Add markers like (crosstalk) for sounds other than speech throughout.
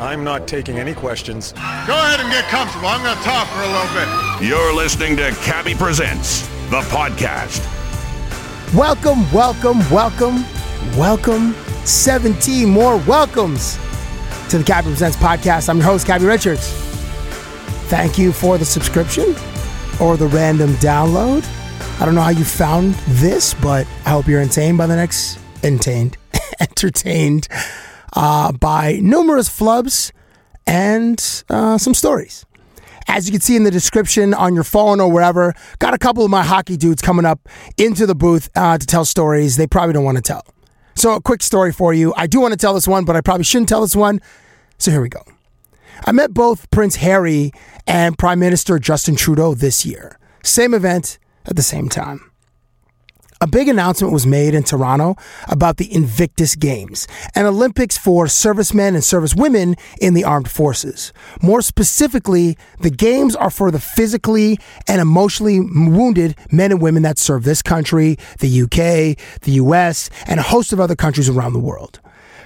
I'm not taking any questions. Go ahead and get comfortable. I'm going to talk for a little bit. You're listening to Cabbie Presents, the podcast. Welcome, welcome, welcome, welcome. 17 more welcomes to the Cabbie Presents podcast. I'm your host, Cabbie Richards. Thank you for the subscription or the random download. I don't know how you found this, but I hope you're entertained by the next entertained, (laughs) entertained uh, by numerous flubs and uh, some stories. As you can see in the description on your phone or wherever, got a couple of my hockey dudes coming up into the booth uh, to tell stories they probably don't want to tell. So, a quick story for you. I do want to tell this one, but I probably shouldn't tell this one. So, here we go. I met both Prince Harry and Prime Minister Justin Trudeau this year. Same event, at the same time. A big announcement was made in Toronto about the Invictus Games, an Olympics for servicemen and servicewomen in the armed forces. More specifically, the Games are for the physically and emotionally wounded men and women that serve this country, the UK, the US, and a host of other countries around the world.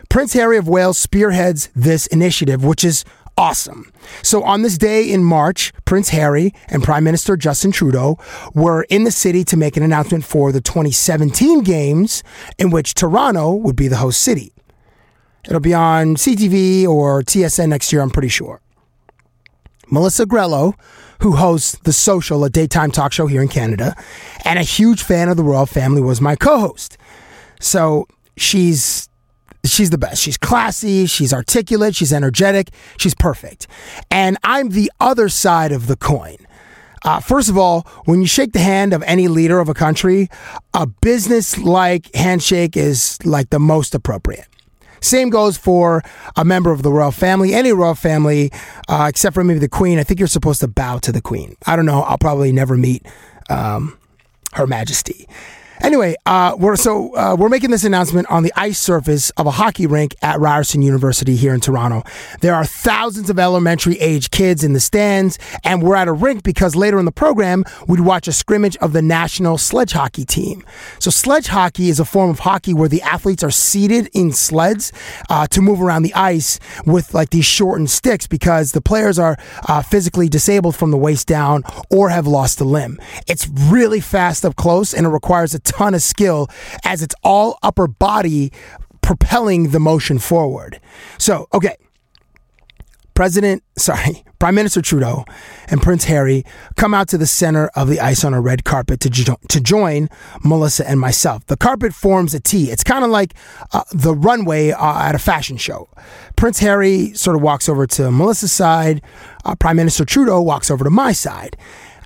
Prince Harry of Wales spearheads this initiative, which is awesome. So on this day in March, Prince Harry and Prime Minister Justin Trudeau were in the city to make an announcement for the 2017 games in which Toronto would be the host city. It'll be on CTV or TSN next year, I'm pretty sure. Melissa Grelo, who hosts The Social, a daytime talk show here in Canada, and a huge fan of the royal family, was my co host. So she's she's the best. She's classy, she's articulate, she's energetic, she's perfect. And I'm the other side of the coin. Uh, first of all, when you shake the hand of any leader of a country, a business like handshake is like the most appropriate. Same goes for a member of the royal family, any royal family, uh, except for maybe the queen. I think you're supposed to bow to the queen. I don't know. I'll probably never meet um, Her Majesty. Anyway, uh, we're so uh, we're making this announcement on the ice surface of a hockey rink at Ryerson University here in Toronto. There are thousands of elementary age kids in the stands, and we're at a rink because later in the program we'd watch a scrimmage of the national sledge hockey team. So sledge hockey is a form of hockey where the athletes are seated in sleds uh, to move around the ice with like these shortened sticks because the players are uh, physically disabled from the waist down or have lost a limb. It's really fast up close, and it requires a ton of skill as it's all upper body propelling the motion forward. So, okay. President, (laughs) sorry, Prime Minister Trudeau and Prince Harry come out to the center of the ice on a red carpet to, jo- to join Melissa and myself. The carpet forms a T. It's kind of like uh, the runway uh, at a fashion show. Prince Harry sort of walks over to Melissa's side. Uh, Prime Minister Trudeau walks over to my side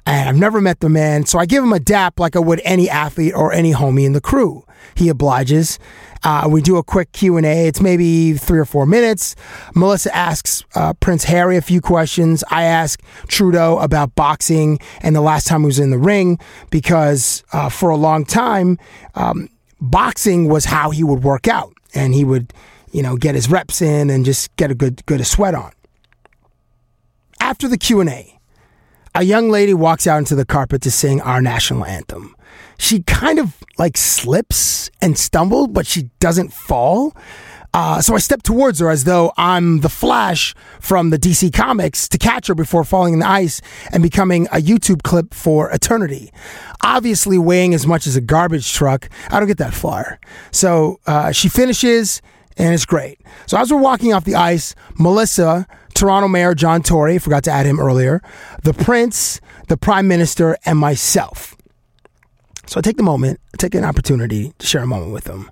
and I've never met the man, so I give him a dap like I would any athlete or any homie in the crew. He obliges. Uh, we do a quick Q&A. It's maybe three or four minutes. Melissa asks uh, Prince Harry a few questions. I ask Trudeau about boxing and the last time he was in the ring because uh, for a long time, um, boxing was how he would work out and he would, you know, get his reps in and just get a good, good a sweat on. After the Q&A, a young lady walks out into the carpet to sing our national anthem. She kind of like slips and stumbles, but she doesn't fall. Uh, so I step towards her as though I'm the Flash from the DC Comics to catch her before falling in the ice and becoming a YouTube clip for eternity. Obviously, weighing as much as a garbage truck, I don't get that far. So uh, she finishes, and it's great. So as we're walking off the ice, Melissa, Toronto Mayor John Tory, forgot to add him earlier, the Prince, the Prime Minister, and myself. So I take the moment, I take an opportunity to share a moment with them.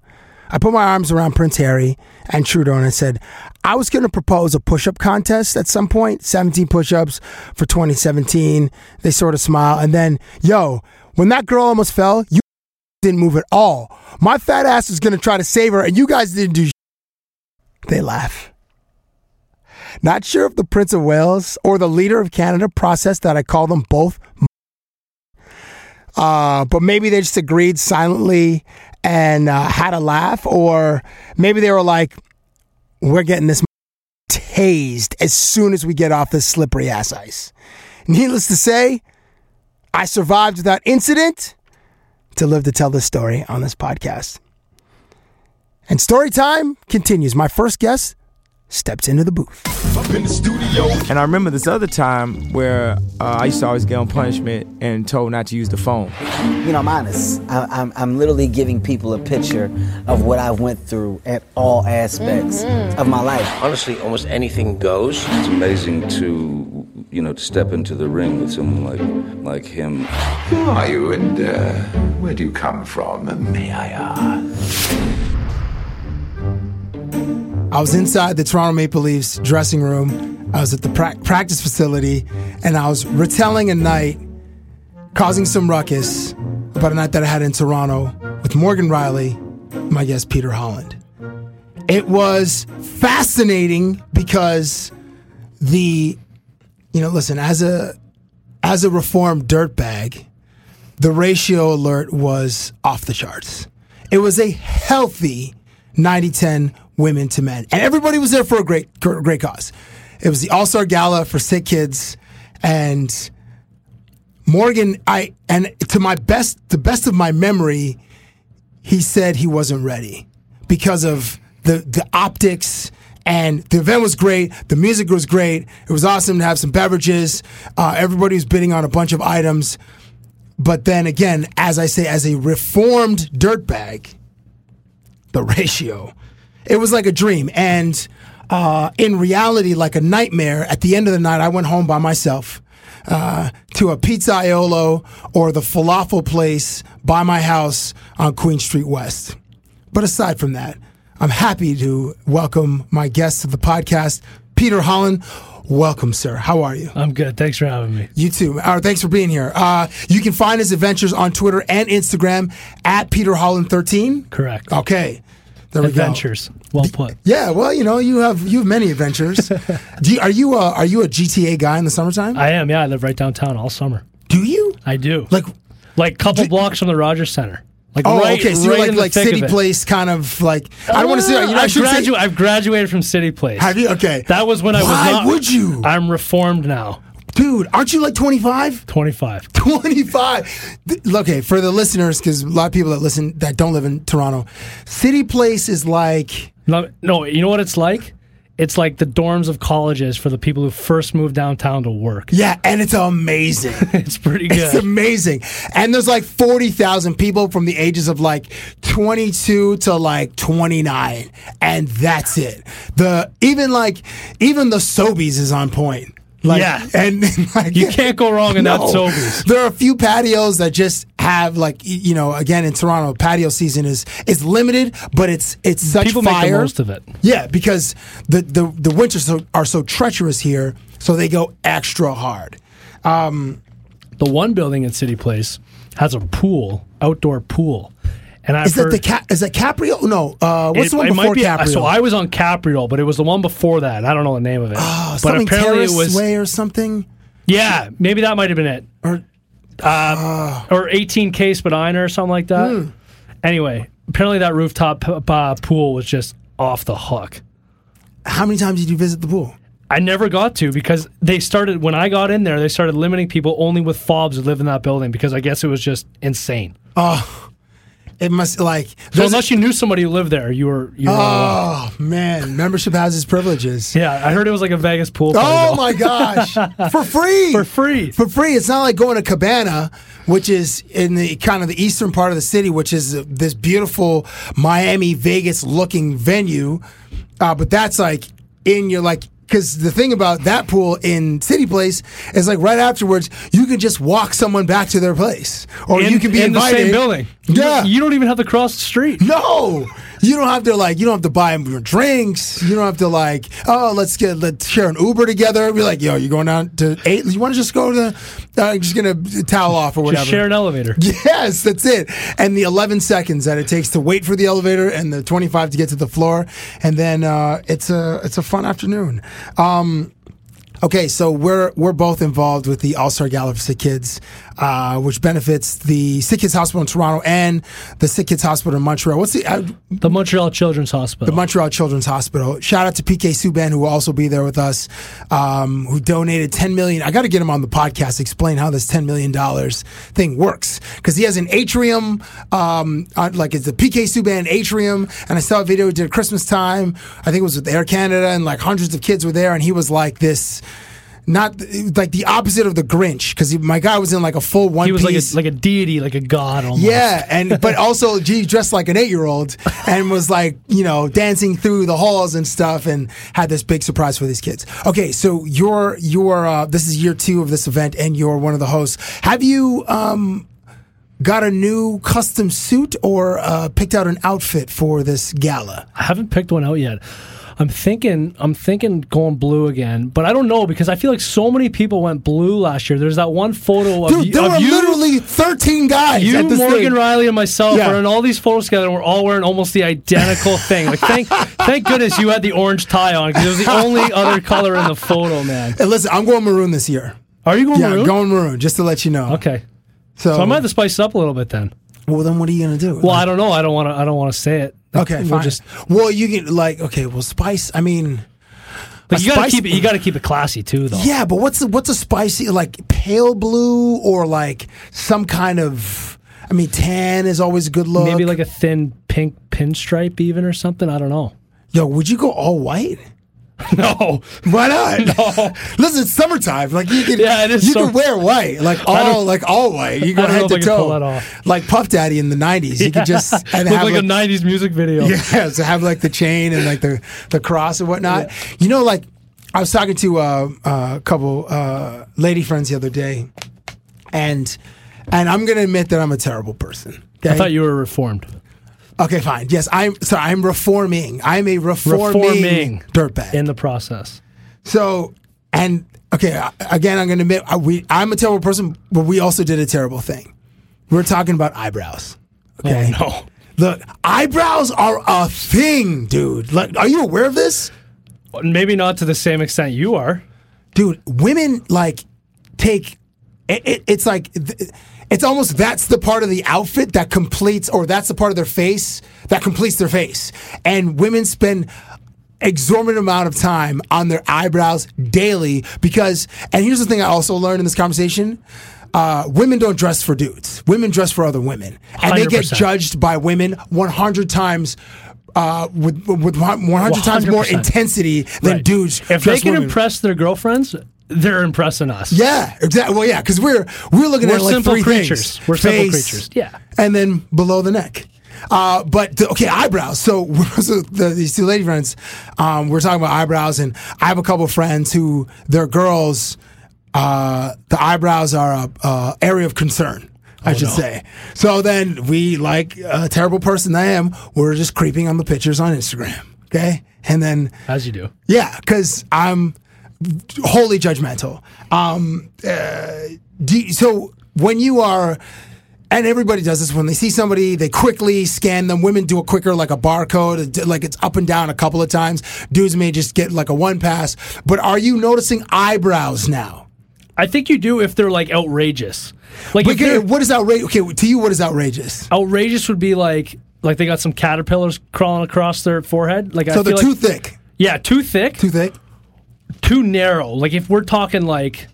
I put my arms around Prince Harry and Trudeau and I said, I was going to propose a push up contest at some point, 17 push ups for 2017. They sort of smile. And then, yo, when that girl almost fell, you didn't move at all. My fat ass was going to try to save her and you guys didn't do They laugh. Not sure if the Prince of Wales or the leader of Canada processed that I call them both. Uh, but maybe they just agreed silently and uh, had a laugh, or maybe they were like, "We're getting this tased as soon as we get off this slippery ass ice." Needless to say, I survived without incident to live to tell this story on this podcast. And story time continues. My first guest steps into the booth. And I remember this other time where uh, I used to always get on punishment and told not to use the phone. You know, I'm honest. I, I'm, I'm literally giving people a picture of what I went through at all aspects of my life. Honestly, almost anything goes. It's amazing to, you know, to step into the ring with someone like like him. Who are you and uh, where do you come from, may I ask? I was inside the Toronto Maple Leafs dressing room. I was at the pra- practice facility, and I was retelling a night, causing some ruckus about a night that I had in Toronto with Morgan Rielly, my guest Peter Holland. It was fascinating because the, you know, listen as a as a reformed dirtbag, the ratio alert was off the charts. It was a healthy 90-10 women to men. And everybody was there for a great great cause. It was the All-Star Gala for sick kids and Morgan I and to my best the best of my memory he said he wasn't ready because of the the optics and the event was great. The music was great. It was awesome to have some beverages. Uh, everybody was bidding on a bunch of items. But then again, as I say, as a reformed dirtbag, the ratio, it was like a dream. And uh, in reality, like a nightmare, at the end of the night, I went home by myself uh, to a Pizzaiolo or the falafel place by my house on Queen Street West. But aside from that, I'm happy to welcome my guest to the podcast, Peter Holland. Welcome, sir. How are you? I'm good. Thanks for having me. You too. All right, thanks for being here. Uh, you can find his adventures on Twitter and Instagram at Peter Holland13. Correct. Okay. There we adventures. go. Well put. Yeah, well, you know, you have you have many adventures. (laughs) Do you, are you a, are you a GTA guy in the summertime? I am. Yeah, I live right downtown all summer. Do you? I do. Like, like couple blocks from the Rogers Center. Like oh, right, okay. So right you're like like City. Place, kind of like I don't want to say. You know, I say. gradu- I've graduated from City Place. Have you? Okay. That was when I was Why would you? I'm reformed now. Dude, aren't you like 25? 25. 25. (laughs) Okay, for the listeners, because a lot of people that listen that don't live in Toronto, City Place is like. No, no, you know what it's like? It's like the dorms of colleges for the people who first moved downtown to work. Yeah, and it's amazing. (laughs) it's pretty good. It's amazing. And there's like 40,000 people from the ages of like 22 to like 29. And that's it. The even like even the Sobeys is on point. Like, Yeah. (laughs) and like, You can't go wrong in (laughs) that Sobeys. There are a few patios that just have like you know again in Toronto patio season is is limited, but it's it's such People fire. make the most of it. Yeah, because the the the winters so, are so treacherous here, so they go extra hard. Um, The one building in City Place has a pool, outdoor pool. And I've is that the Ca- is that Caprio? No, uh, what's it, the one before be, Caprio? So I was on Caprio, but it was the one before that. I don't know the name of it. Oh, but something apparently it was Way or something. Yeah, maybe that might have been it. Or uh, or 18K Spadina or something like that. Hmm. Anyway, apparently that rooftop p- uh, pool was just off the hook. How many times did you visit the pool? I never got to because they started when I got in there. They started limiting people only with fobs who live in that building because I guess it was just insane. Oh, it must like. So unless you knew somebody who lived there, you were you were. oh man, membership has its privileges. (laughs) yeah, I heard it was like a Vegas pool. Oh my gosh, (laughs) for free, For free. for free. It's not like going to Cabana, which is in the kind of the eastern part of the city, which is this beautiful Miami Vegas looking venue. Uh, but that's like in your like. Because the thing about that pool in City Place is like right afterwards, you can just walk someone back to their place, or in, you can be in invited. the same building. Yeah, don't- you don't even have to cross the street. no, You don't have to like. You don't have to buy them drinks. You don't have to like. Oh, let's get let's share an Uber together. Be like, yo, you're going down to eight? You want to just go to? Uh, just gonna towel off or whatever. Just share an elevator. (laughs) Yes, that's it. And the 11 seconds that it takes to wait for the elevator, and the 25 to get to the floor, and then uh, it's a it's a fun afternoon. Um, Okay, so we're we're both involved with the All Star Gala for Kids, uh, which benefits the Sick Kids Hospital in Toronto and the Sick Kids Hospital in Montreal. What's the uh, The Montreal Children's Hospital. the Montreal Children's Hospital? Shout out to PK Subban who will also be there with us, um, who donated ten million. I got to get him on the podcast to explain how this ten million dollars thing works because he has an atrium, um, like it's the PK Subban atrium, and I saw a video he did at Christmas time. I think it was with Air Canada, and like hundreds of kids were there, and he was like this. Not like the opposite of the Grinch, because my guy was in like a full one he was piece. like a, like a deity, like a god almost. Yeah, and but (laughs) also he dressed like an eight year old and was like you know dancing through the halls and stuff, and had this big surprise for these kids. Okay, so you're you're uh, this is year two of this event, and you're one of the hosts. Have you um, got a new custom suit or uh, picked out an outfit for this gala? I haven't picked one out yet. I'm thinking I'm thinking going blue again, but I don't know because I feel like so many people went blue last year. There's that one photo of, Dude, you, there of were you, literally 13 guys. you, Morgan thing. Rielly, and myself Yeah. are in all these photos together, and we're all wearing almost the identical (laughs) thing. Like thank thank goodness you had the orange tie on because it was the only other color in the photo, man. Hey, listen, I'm going maroon this year. Are you going yeah, maroon? going maroon, just to let you know. okay, So, so I might have to spice it up a little bit then. well, then what are you gonna do? Well, I don't know. I don't want to. I don't want to say it. Okay, We'll. Just well, you get like okay. Well, spice. I mean, but you got to spice- keep it. You got to keep it classy too, though. yeah, but what's the, what's a spicy like pale blue or like some kind of? I mean, tan is always a good look. Maybe like a thin pink pinstripe, even or something. I don't know. yo, would you go all white? (laughs) No, Why not? (laughs) No. (laughs) Listen, it's summertime. Like you can, Yeah, it is You can wear white, like all, like all white. You go head to I can pull toe, like Puff Daddy in the '90s. You could just and look have like, like, a '90s music video. Yeah, so have like the chain and like the the cross and whatnot. You know, like I was talking to uh, uh, a couple uh, lady friends the other day, and and I'm gonna admit that I'm a terrible person. Okay? I thought you were reformed. Okay, fine. Yes, I'm. So I'm reforming. I'm a reforming, Reforming. dirtbag. in the process. So, and okay, again, I'm going to admit I, we, I'm a terrible person, but we also did a terrible thing. We're talking about eyebrows. Oh, okay. Oh no. Look, eyebrows are a thing, dude. Like, are you aware of this? Maybe not to the same extent you are. Dude, women like take it, it, it's like th- it's almost that's the part of the outfit that completes or that's the part of their face that completes their face. And women spend exorbitant amount of time on their eyebrows daily because and here's the thing I also learned in this conversation. Uh, women don't dress for dudes. Women dress for other women, and they get judged by women 100 times, uh, with with 100 times more 100%. intensity than Right. dudes. If they can women. impress their girlfriends, they're impressing us. Yeah, exactly. Well, yeah, because we're we're looking We're at like simple three creatures. things. We're simple Face, creatures. Yeah. and then below the neck. Uh, but the, okay, eyebrows. So, (laughs) so the, these two lady friends, um, we're talking about eyebrows, and I have a couple friends who their girls, uh, the eyebrows are a, a area of concern. I should no. say. So then we, like a terrible person I am, we're just creeping on the pictures on Instagram. Okay, and then As you do. yeah, because I'm wholly judgmental. Um, uh, you- so when you are, and everybody does this when they see somebody, they quickly scan them. Women do it quicker, like a barcode, like it's up and down a couple of times. Dudes may just get like a one pass. But are you noticing eyebrows now? I think you do if they're like outrageous. Like what is outrageous? Okay, to you, what is outrageous? outrageous would be like like they got some caterpillars crawling across their forehead. Like I So they're feel too like, thick. Yeah, too thick, Too thick. Too narrow. Like if we're talking like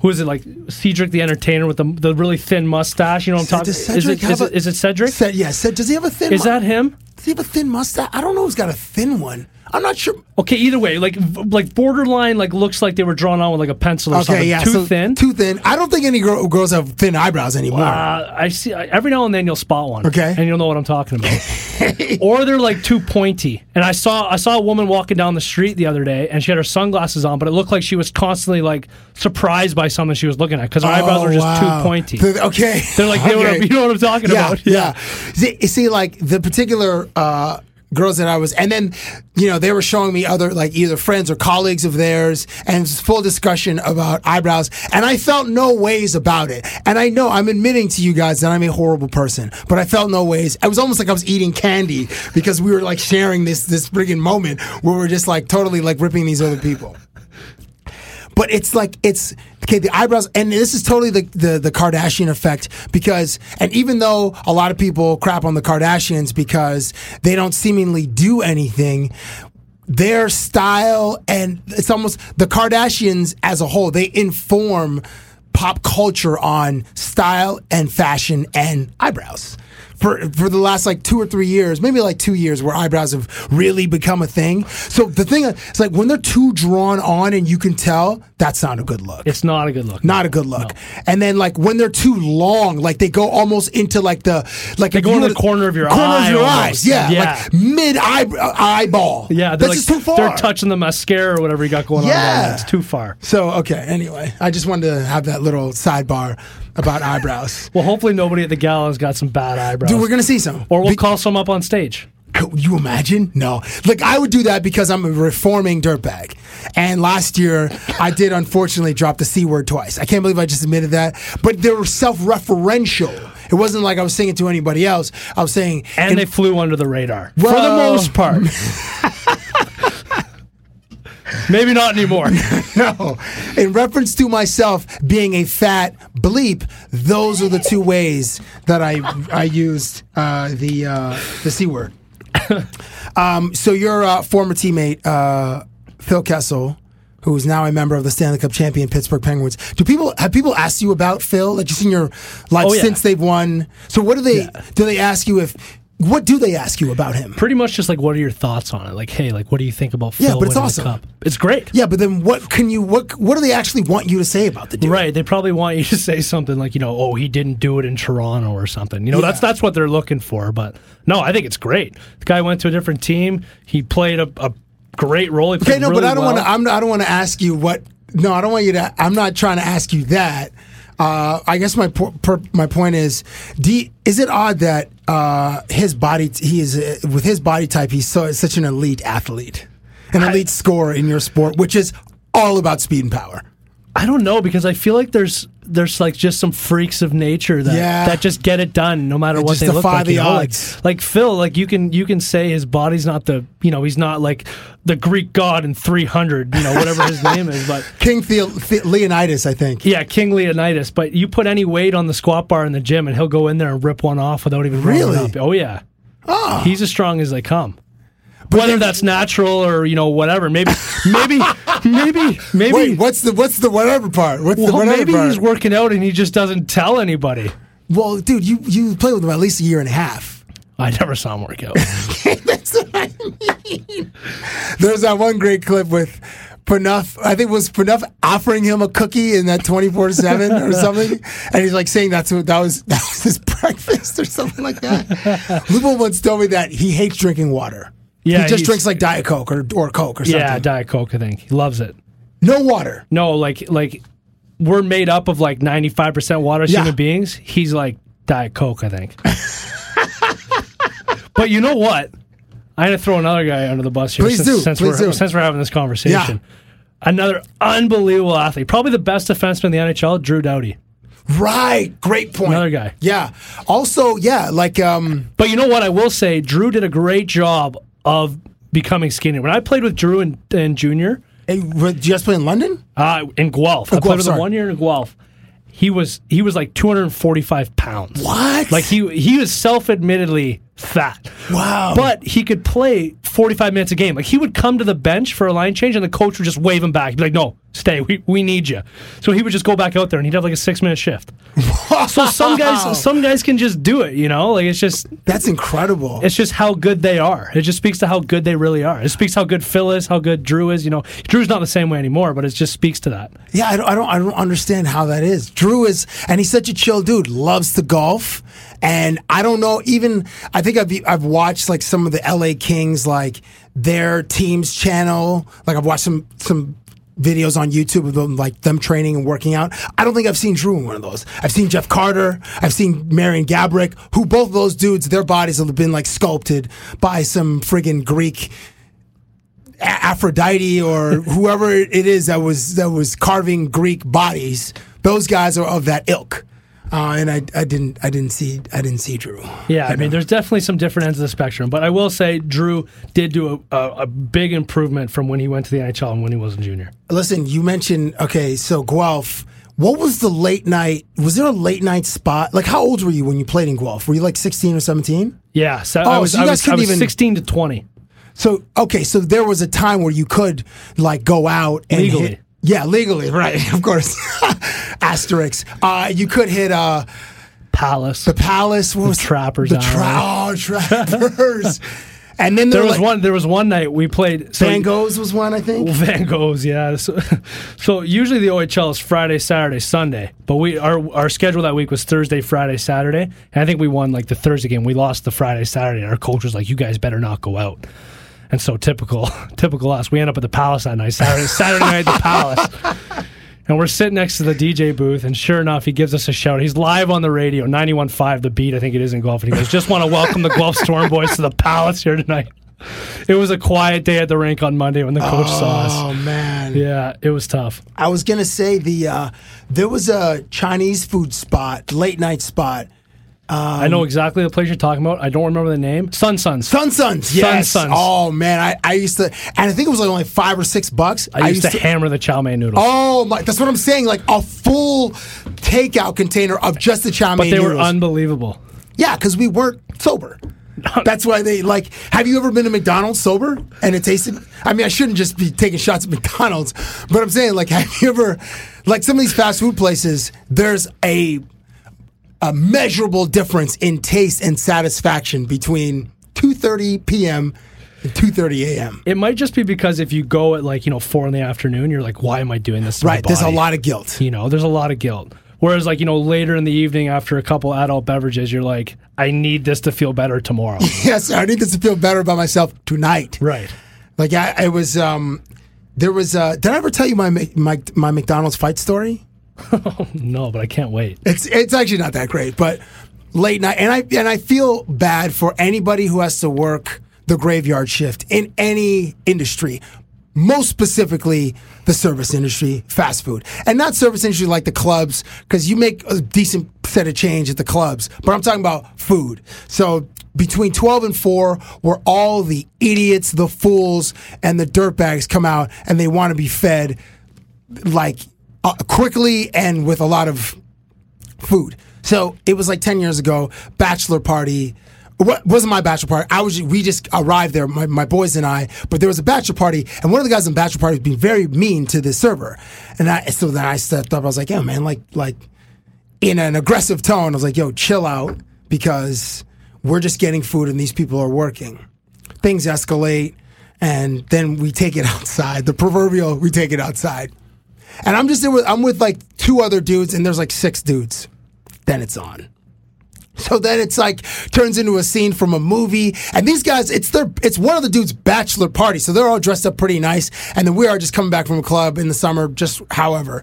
who is it like Cedric the Entertainer with the the really thin mustache? You know what I'm talking? Does Is it have is a- is it Cedric? Ced- yeah, Ced- does he have a thin? Is mu- that him? Does he have a thin mustache? I don't know. Who's got a thin one? I'm not sure. Okay, either way, like like borderline, like looks like they were drawn on with like a pencil or Okay, something. yeah, too so thin. Too thin. I don't think any girl, girls have thin eyebrows anymore. Uh, I see. Every now and then you'll spot one. Okay. and you'll know what I'm talking about. (laughs) or they're like too pointy. And I saw I saw a woman walking down the street the other day, and she had her sunglasses on, but it looked like she was constantly like surprised by something she was looking at because her eyebrows Oh, were just wow. too pointy. Th- Okay, They're like they were, (laughs) Okay. you know what I'm talking yeah, about? (laughs) Yeah. See, see, like the particular uh, girls that I was, and then you know they were showing me other like either friends or colleagues of theirs, and full discussion about eyebrows, and I felt no ways about it. And I know I'm admitting to you guys that I'm a horrible person, but I felt no ways. It was almost like I was eating candy because we were like sharing this this friggin' moment where we're just like totally like ripping these other people. But it's like it's okay. The eyebrows, and this is totally the, the the Kardashian effect because, and even though a lot of people crap on the Kardashians because they don't seemingly do anything, their style and it's almost the Kardashians as a whole. They inform pop culture on style and fashion and eyebrows. For, for the last like two or three years, maybe like two years, where eyebrows have really become a thing. So the thing is, like when they're too drawn on, and you can tell that's not a good look. It's not a good look. Not a good look. And then like when they're too long, like they go almost into like the like They go in the corner of your corner eye of your eyes. Yeah, Yeah. like mid eye uh, eyeball. Yeah, they're that's like too far. they're touching the mascara or whatever you got going on. Yeah. It's too far. So okay, anyway, I just wanted to have that little sidebar about eyebrows. (laughs) Well, hopefully nobody at the gala's got some bad eyebrows. Dude, we're gonna see some. or we'll call some up on stage. Could you imagine? No. Like I would do that because I'm a reforming dirtbag. And last year I did unfortunately drop the C word twice. I can't believe I just admitted that. But they were self-referential. It wasn't like I was saying it to anybody else. I was saying And in- they flew under the radar for the most part. (laughs) Maybe not anymore. (laughs) no. In reference to myself being a fat bleep, those are the two ways that I I used uh, the uh, the c word. um, so your uh, former teammate uh, Phil Kessel, who is now a member of the Stanley Cup champion Pittsburgh Penguins. Do people have people asked you about Phil? Like just in your life Oh, yeah. since they've won? So what do they do? They ask you if what do they ask you about him? Pretty much just like, what are your thoughts on it? Like, hey, like, what do you think about Phil Yeah, but it's awesome. cup? It's great. Yeah, but then what can you what what do they actually want you to say about the dude? Right. They probably want you to say something like, you know, oh, he didn't do it in Toronto or something. You know, that's that's what they're looking for. But no, I think it's great. The guy went to a different team. He played a, a great role. He Okay, no, but I don't well. want to. I'm. I don't want to ask you what. No, I don't want you to. I'm not trying to ask you that. Uh, I guess my po- per, my point is, you- is it odd that uh, his body he is uh, with his body type he's so such an elite athlete, an elite scorer in your sport, which is all about speed and power. I don't know because I feel like there's there's like just some freaks of nature that Yeah. that just get it done no matter what they look like. the you know? Like- odds. Like, Phil, like you can you can say his body's not the you know he's not like the Greek god in 300, you know whatever his name is, but (laughs) King Theo- The- Leonidas, I think. yeah, King Leonidas. But you put any weight on the squat bar in the gym and he'll go in there and rip one off without even Really? up. Oh yeah, Oh. he's as strong as they come. Whether that's natural or you know whatever, maybe maybe (laughs) maybe maybe. Wait, what's the what's the whatever part? What's the well, whatever maybe part? he's working out and he just doesn't tell anybody. well, dude, you you played with him at least a year and a half. I never saw him work out. (laughs) That's what I mean. There's that one great clip with Phaneuf. I think it was Phaneuf offering him a cookie in that 24 seven or (laughs) something, and he's like saying that's what that was that was his breakfast or something like that. Lupul once told me that he hates drinking water. Yeah, he just drinks like Diet Coke or or Coke or something. Yeah, Diet Coke. I think he loves it. no water. No, like like we're made up of like ninety five percent water as Yeah. human beings. He's like Diet Coke. I think. (laughs) but you know what? I'm gonna throw another guy under the bus here. Please since, do, Since please we're do. since we're having this conversation. Yeah. Another unbelievable athlete, probably the best defenseman in the NHL, Drew Doughty. Right. Great point. Another guy. Yeah. Also, yeah, like um But you know what? I will say, Drew did a great job of becoming skinny. When I played with Drew and, in junior, hey, did you guys play in London? uh, in Guelph, Oh, I played Guelph, with him sorry. one year in Guelph. He was he was like 245 pounds. What? Like he he was self admittedly fat. Wow. But he could play 45 minutes a game. Like he would come to the bench for a line change and the coach would just wave him back. He'd be like, no, stay. We, we need you. So he would just go back out there and he'd have like a six minute shift. (laughs) so some guys some guys can just do it, you know? Like it's just That's incredible. it's just how good they are. It just speaks to how good they really are. It speaks how good Phil is, how good Drew is. You know, Drew's not the same way anymore, but it just speaks to that. Yeah, I don't, I don't, I don't understand how that is. Drew is, and he's such a chill dude. Loves to golf, and I don't know. Even I think I've I've watched like some of the L.A. Kings, like their team's channel. Like I've watched some some videos on YouTube of them like them training and working out. I don't think I've seen Drew in one of those. I've seen Jeff Carter. I've seen Marian Gaborik, who both of those dudes, their bodies have been like sculpted by some friggin' Greek A- Aphrodite or (laughs) whoever it is that was that was carving Greek bodies. Those guys are of that ilk. Uh, and I, I didn't I didn't see I didn't see Drew. Yeah, I mean, there's definitely some different ends of the spectrum, but I will say Drew did do a, a, a big improvement from when he went to the NHL and when he was a junior. Listen, you mentioned okay, so Guelph. What was the late night? Was there a late night spot? Like, how old were you when you played in Guelph? Were you like sixteen or seventeen? Yeah, so Oh, I was, so you I guys was, I couldn't was even- 16 to 20. So okay, so there was a time where you could like go out and Legally. hit- yeah, legally, right? (laughs) Of course. (laughs) Asterix. Uh, you could hit uh, Palace. the Palace. What was Trappers The tra- oh, Trappers. (laughs) and then There there was like, one. There was one night we played. So Van Gogh's was one, I think. Van Gogh's, yeah. So, so usually the OHL is Friday, Saturday, Sunday, but we our our schedule that week was Thursday, Friday, Saturday, and I think we won like the Thursday game. We lost the Friday, Saturday, and our coach was like, "You guys better not go out." And so typical, (laughs) typical us. We end up at the Palace that night, Saturday, Saturday night at the Palace. (laughs) And we're sitting next to the DJ booth, and sure enough, he gives us a shout. He's live on the radio, 91.5 The Beat, I think it is in Guelph. And he goes, Just want to welcome the Guelph Storm Boys to the Palace here tonight. It was a quiet day at the rink on Monday when the coach saw us. Oh man. Yeah, it was tough. I was gonna say the uh, there was a Chinese food spot, late night spot. I know exactly the place you're talking about. I don't remember the name. Sun Suns. Sun Suns, yes. Sun Suns. Oh man, I, I used to, and I think it was like only five or six bucks. I used, to, hammer the chow mein noodles. Oh my, that's what I'm saying. Like a full takeout container of just the chow but mein they were noodles. unbelievable. yeah, because we weren't sober. (laughs) That's why they like. Have you ever been to McDonald's sober and it tasted? I mean, I shouldn't just be taking shots at McDonald's, but I'm saying like, have you ever, like some of these fast food places? There's a a measurable difference in taste and satisfaction between 2:30 p.m. and 2:30 a.m. It might just be because if you go at like, you know, four in the afternoon, you're like, why am I doing this? Right, there's a lot of guilt. You know, there's a lot of guilt. Whereas, like, you know, later in the evening after a couple adult beverages, you're like, I need this to feel better tomorrow. (laughs) yes, I need this to feel better about myself tonight. right. Like I, I was, um, there was. Uh, did I ever tell you my my my McDonald's fight story? (laughs) No, but I can't wait. It's it's actually not that great, but late night, and I and I feel bad for anybody who has to work the graveyard shift in any industry. Most specifically, the service industry, fast food, and not service industry like the clubs, because you make a decent set of change at the clubs. But I'm talking about food. So between 12 and 4, where all the idiots, the fools, and the dirtbags come out and they want to be fed like uh, quickly and with a lot of food. So it was like 10 years ago, bachelor party. What wasn't my bachelor party? I was we just arrived there, my, my boys and I. But there was a bachelor party, and one of the guys in the bachelor party was being very mean to the server. And I so then I stepped up. I was like, "Yeah, man, like like in an aggressive tone. I was like, "Yo, chill out," because we're just getting food and these people are working. Things escalate, and then we take it (laughs) outside. The proverbial, we take it outside. And I'm just there with I'm with like two other dudes, and there's like six dudes. Then it's on. So then it's like turns into a scene from a movie, and these guys, it's their, it's one of the dudes' bachelor party, so they're all dressed up pretty nice, and then we are just coming back from a club in the summer, just however.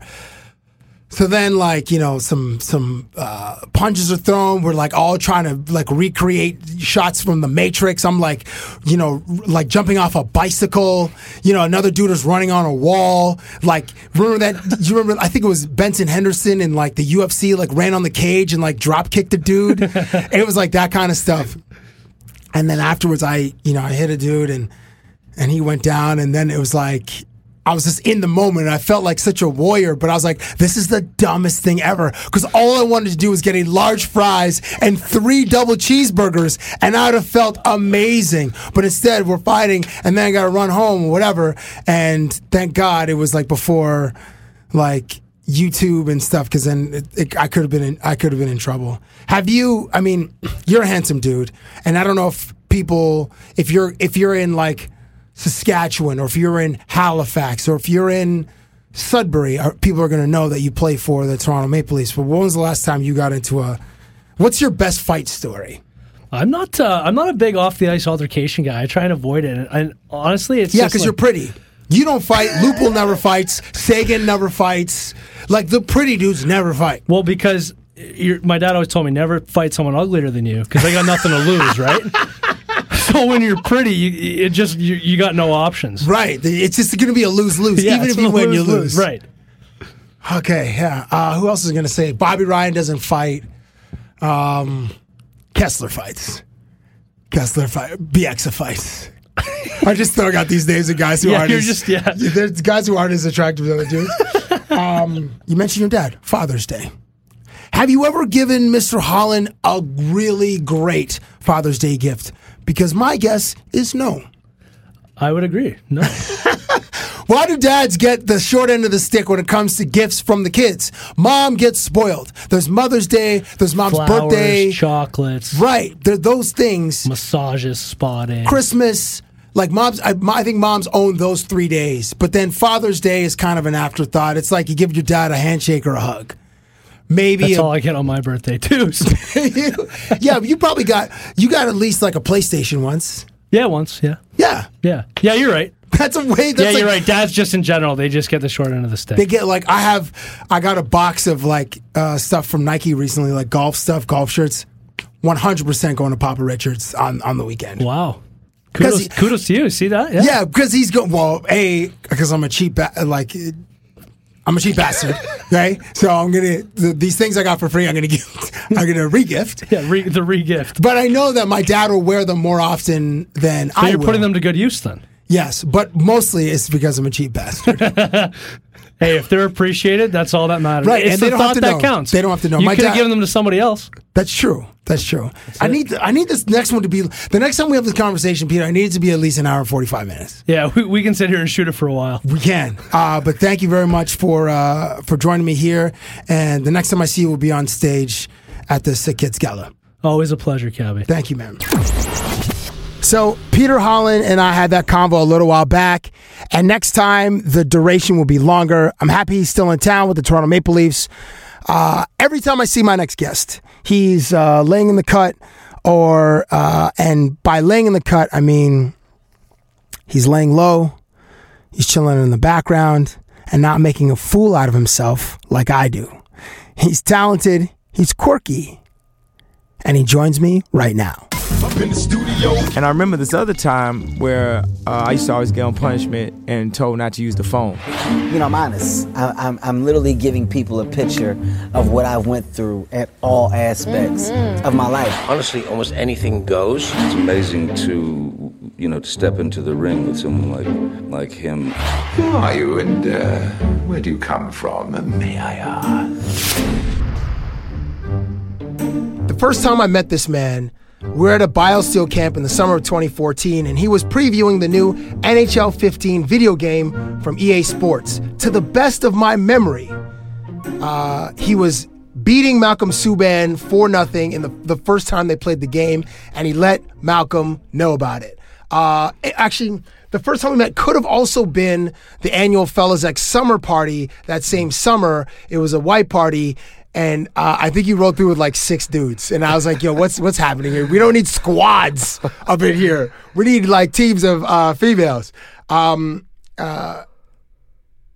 So then, like you know, some some uh, punches are thrown. We're like all trying to like recreate shots from the Matrix. I'm like, you know, like jumping off a bicycle. You know, another dude is running on a wall. Like, remember that? (laughs) You remember? I think it was Benson Henderson in like the UFC. Like ran on the cage and like drop kicked a dude. (laughs) it was like that kind of stuff. And then afterwards, I you know I hit a dude and and he went down. And then it was like I was just in the moment and I felt like such a warrior, but I was like, this is the dumbest thing ever. Because all I wanted to do was get a large fries and three double cheeseburgers, and I would have felt amazing. But instead, we're fighting, and then I got to run home or whatever. And thank God it was like before, like YouTube and stuff, because then it, it, I could have been in, I could have been in trouble. Have you? I mean, you're a handsome dude, and I don't know if people, if you're if you're in like Saskatchewan or if you're in Halifax or if you're in Sudbury, are, people are going to know that you play for the Toronto Maple Leafs. But when was the last time you got into a? What's your best fight story? I'm not. Uh, I'm not a big off the ice altercation guy. I try and avoid it. And, honestly, it's Yeah, because like- you're pretty. You don't fight. Lupul never fights. Sagan never fights. Like the pretty dudes never fight. Well, because you're, my dad always told me never fight someone uglier than you because they got nothing to lose, right? (laughs) so when you're pretty, you, it just you, you got no options. Right. It's just going to be a lose lose. Yeah, Even if you win, you lose. Right. Okay. Yeah. Uh, who else is going to say? Bobby Ryan doesn't fight. Um, Kesler fights. Kesler fight. BX fights. I just throwing out these names of guys who Yeah, aren't you're as, just- yeah. There's guys who aren't as attractive as other dudes. (laughs) um, you mentioned your dad, Father's Day. Have you ever given Mr. Holland a really great Father's Day gift? Because my guess is no. I would agree. No. (laughs) Why do dads get the short end of the stick when it comes to gifts from the kids? Mom gets spoiled. There's Mother's Day, there's mom's Flowers, birthday. chocolates, Right. There, those things. massages, spotting. Christmas. Like moms, I, I think moms own those three days. But then Father's Day is kind of an afterthought. It's like you give your dad a handshake or a hug. Maybe That's a- all I get on my birthday too. so- (laughs) yeah, you probably got you got at least like a PlayStation once. yeah, once. Yeah. Yeah, Yeah. Yeah, you're right. (laughs) that's a way. That's yeah, you're right. Dads just in general, they just get the short end of the stick. They get like I have, I got a box of like uh, stuff from Nike recently, like golf stuff, golf shirts. One hundred percent going to Papa Richards on on the weekend. Wow. Kudos, he- kudos to you. See that? Yeah. Yeah, because he's going. Well, a because I'm a cheap ba- like. I'm a cheap bastard, right? So I'm gonna the, these things I got for free. I'm gonna give. I'm gonna regift. (laughs) Yeah, re, the re-gift. But I know that my dad will wear them more often than So I you're will. putting them to good use then. Yes, but mostly it's because I'm a cheap bastard. (laughs) Hey, if they're appreciated, that's all that matters. Right, It's and the they don't thought have to that know. counts. They don't have to know. You My could have dad- given them to somebody else. That's true. That's true. I need I need this next one to be the next time we have this conversation, Peter. I need it to be at least an hour and forty five minutes. Yeah, we, we can sit here and shoot it for a while. We can. Uh, but thank you very much for uh, for joining me here. And the next time I see you will be on stage at the Sick Kids Gala. Always a pleasure, Cabbie. Thank you, man. So Peter Holland and I had that convo a little while back, and next time the duration will be longer. I'm happy he's still in town with the Toronto Maple Leafs. Uh, every time I see my next guest, he's uh, laying in the cut, or uh, and by laying in the cut, I mean he's laying low, he's chilling in the background, and not making a fool out of himself like I do. He's talented, he's quirky, and he joins me right now. And I remember this other time where uh, I used to always get on punishment and told not to use the phone. You know, I'm honest. I, I'm, I'm literally giving people a picture of what I went through at all aspects of my life. Honestly, almost anything goes. It's amazing to, you know, to step into the ring with someone like like him. Who are you and uh, where do you come from, may I ask? The first time I met this man, we were at a BioSteel camp in the summer of 2014, and he was previewing the new NHL 15 video game from EA Sports. To the best of my memory, uh, he was beating Malcolm Subban for nothing in the, the first time they played the game, and he let Malcolm know about it. Uh, actually, the first time we met could have also been the annual Fellas X summer party that same summer. It was a white party. And uh, I think you rolled through with like six dudes, and I was like, "Yo, what's what's happening here? We don't need squads up in here. We need like teams of uh, females." Um, uh,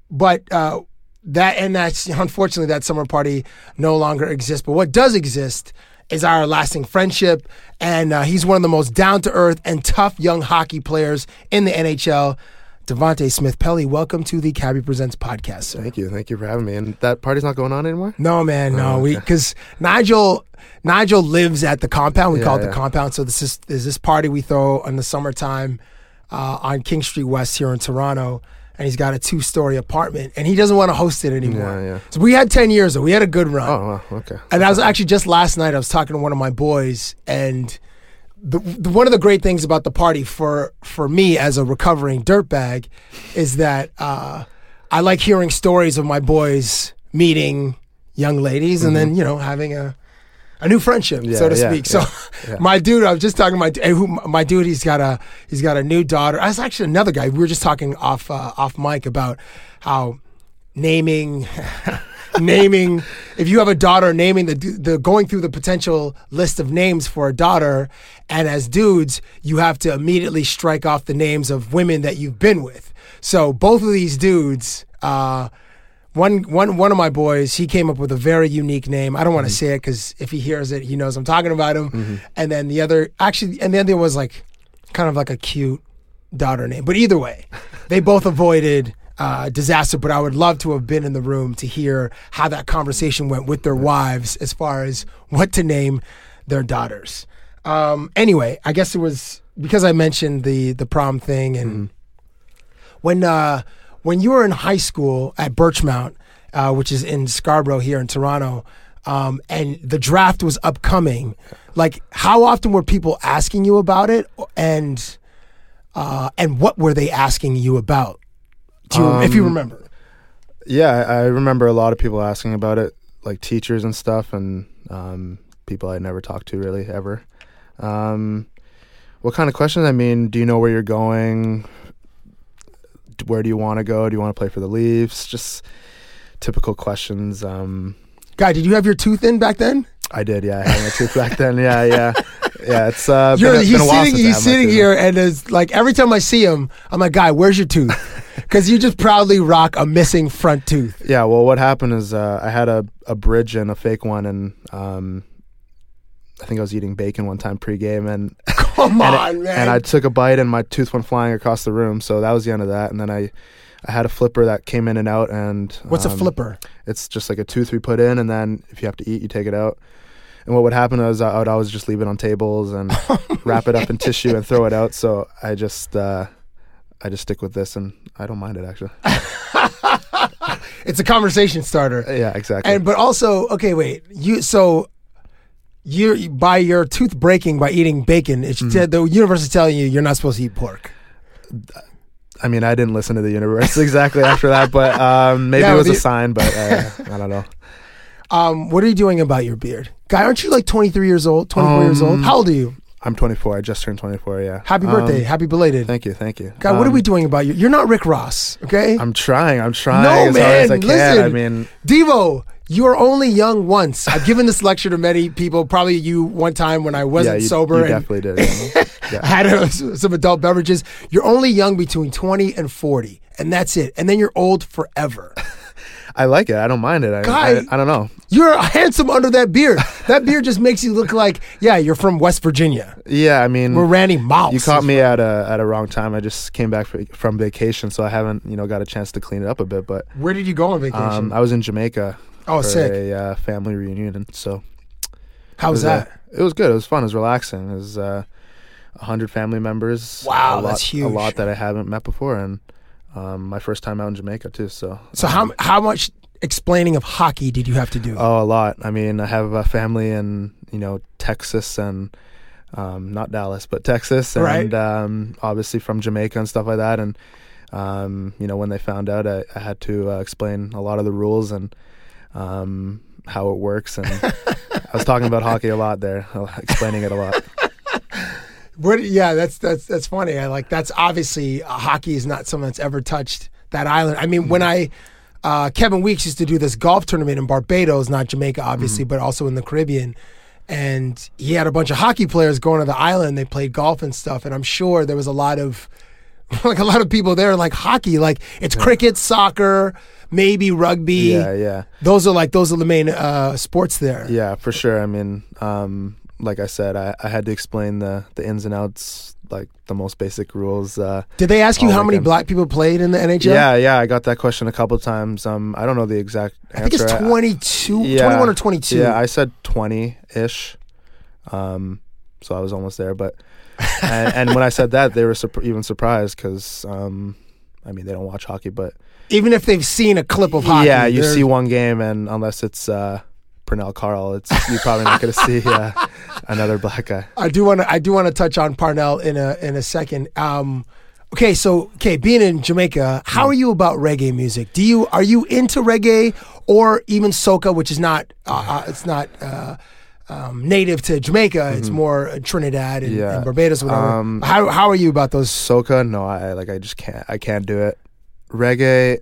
but uh, that and that's unfortunately that summer party no longer exists. But what does exist is our lasting friendship, and uh, he's one of the most down to earth and tough young hockey players in the NHL. Devante Smith Pelly, welcome to the Cabbie Presents podcast. Sir. Thank you. Thank you for having me. And that party's not going on anymore? No, man, no. Oh, We because Nigel Nigel lives at the compound. We call it Yeah, the compound. So this is is this party we throw in the summertime uh, on King Street West here in Toronto. And he's got a two story apartment, and he doesn't want to host it anymore. Yeah, yeah. So we had ten years. though. We had a good run. Oh, wow. Okay. And I was actually just last night. I was talking to one of my boys, and the, the one of the great things about the party for for me as a recovering dirtbag is that uh, I like hearing stories of my boys meeting young ladies and then you know having a a new friendship, Mm-hmm. Yeah, so to yeah, speak. So, yeah, yeah. (laughs) my dude, I was just talking to my eh, who my dude. He's got a he's got a new daughter. That's actually another guy. We were just talking off uh, off mic about how naming (laughs) naming if you have a daughter naming the the going through the potential list of names for a daughter and as dudes you have to immediately strike off the names of women that you've been with so both of these dudes uh one, one, one of my boys, he came up with a very unique name. I don't want to say it because if he hears it, he knows I'm talking about him. And then the other, actually, and the other was like kind of like a cute daughter name. But either way, they both avoided uh, disaster. But I would love to have been in the room to hear how that conversation went with their wives as far as what to name their daughters. Um, anyway, I guess it was because I mentioned the the prom thing and when uh, when you were in high school at Birchmount, uh, which is in Scarborough here in Toronto. Um, and the draft was upcoming. Like, how often were people asking you about it, and uh, and what were they asking you about? Do you, if you Um, remember? Yeah, I I remember a lot of people asking about it, like teachers and stuff, and um, people I never talked to really ever. Um, what kind of questions? I mean, do you know where you're going? Where do you want to go? Do you want to play for the Leafs? Just typical questions. Um, Guy, did you have your tooth in back then? I did, yeah. I had my tooth back then. Yeah, yeah, (laughs) yeah. It's uh, You're, been, a- he's been a while sitting, he's sitting here, and it's like every time I see him, I'm like, "Guy, where's your tooth?" (laughs) Because you just proudly rock a missing front tooth. Yeah, well, what happened is uh, I had a, a bridge and a fake one, and um, I think I was eating bacon one time pregame, and (laughs) Come and, on, it- man. and I took a bite, and my tooth went flying across the room. So that was the end of that. And then I, I had a flipper that came in and out. And What's a um, flipper? It's just like a tooth we put in, and then if you have to eat, you take it out. And what would happen is I would always just leave it on tables and (laughs) wrap it up in tissue and throw it out. So I just, uh, I just stick with this, and I don't mind it actually. (laughs) It's a conversation starter. Yeah, exactly. And but also, okay, wait. You so you by your tooth breaking by eating bacon, it's Mm-hmm. the universe is telling you you're not supposed to eat pork. I mean, I didn't listen to the universe (laughs) exactly after that, but um, maybe Yeah, it was the- a sign. But uh, I don't know. Um, what are you doing about your beard, guy? Aren't you like 23 years old? 24 years old? Um, How old are you? I'm 24. I just turned 24. Yeah. Happy Um, birthday! Happy belated. Thank you. Thank you. Guy, what are Um, we doing about you? You're not Rick Ross, okay? I'm trying. I'm trying no, as man. hard as I can. Listen, I mean, Devo, you are only young once. I've given this lecture to many people. Probably you one time when I wasn't yeah, you, sober. You and definitely did. Yeah. (laughs) I had uh, some adult beverages. You're only young between 20 and 40, and that's it. And then you're old forever. I like it. I don't mind it. I, Guy- I, I don't know. You're handsome under that beard. That beard just makes you look like, yeah, you're from West Virginia. Yeah, I mean, we're Randy Mouse. you caught me at a at a wrong time. I just came back from vacation, so I haven't you know got a chance to clean it up a bit. But. Where did you go on vacation? um, I was in Jamaica. Oh, for sick. A uh, family reunion, and so How was that? it was good. It was fun. It was relaxing. It was uh, hundred family members. Wow, a lot, that's huge. A lot that I haven't met before, and um, my first time out in Jamaica too. So So how how much explaining of hockey did you have to do? Oh, a lot. I mean, I have a family in you know Texas and um, not Dallas, but Texas, and Right. um, obviously from Jamaica and stuff like that. And um, you know, when they found out, I, I had to uh, explain a lot of the rules and um, how it works. And (laughs) I was talking about hockey a lot there, (laughs) explaining it a lot. What? Yeah, that's that's that's funny. I like that's obviously uh, hockey is not something that's ever touched that island. I mean, when I uh, Kevin Weekes used to do this golf tournament in Barbados, not Jamaica, obviously, but also in the Caribbean, and he had a bunch of hockey players going to the island. They played golf and stuff, and I'm sure there was a lot of (laughs) like a lot of people there like hockey. Like it's cricket, soccer, maybe rugby. Yeah, yeah. Those are like those are the main uh, sports there. Yeah, for sure. I mean, um, like I said, I, I had to explain the the ins and outs, like the most basic rules. Uh, Did they ask you how many weekend. black people played in the NHL? Yeah, yeah, I got that question a couple times. Um, I don't know the exact I answer. think it's 22, Yeah. 21 or 22. Yeah, I said twenty ish. Um, so I was almost there, but (laughs) and, and when I said that, they were surp- even surprised because um, I mean they don't watch hockey, but Even if they've seen a clip of hockey. yeah, you they're- see one game, and unless it's uh, Pernell Karl, it's you're probably not going to see uh, (laughs) another black guy. I do want to. I do want to touch on Pernell in a in a second. Um, okay, so okay, being in Jamaica, how are you about reggae music? Do you are you into reggae or even soca, which is not uh, uh, it's not uh, um, native to Jamaica. It's more uh, Trinidad and, Mm-hmm. Yeah. and Barbados, whatever. Um, how how are you about those? Soca, no, I like I just can't. I can't do it. Reggae,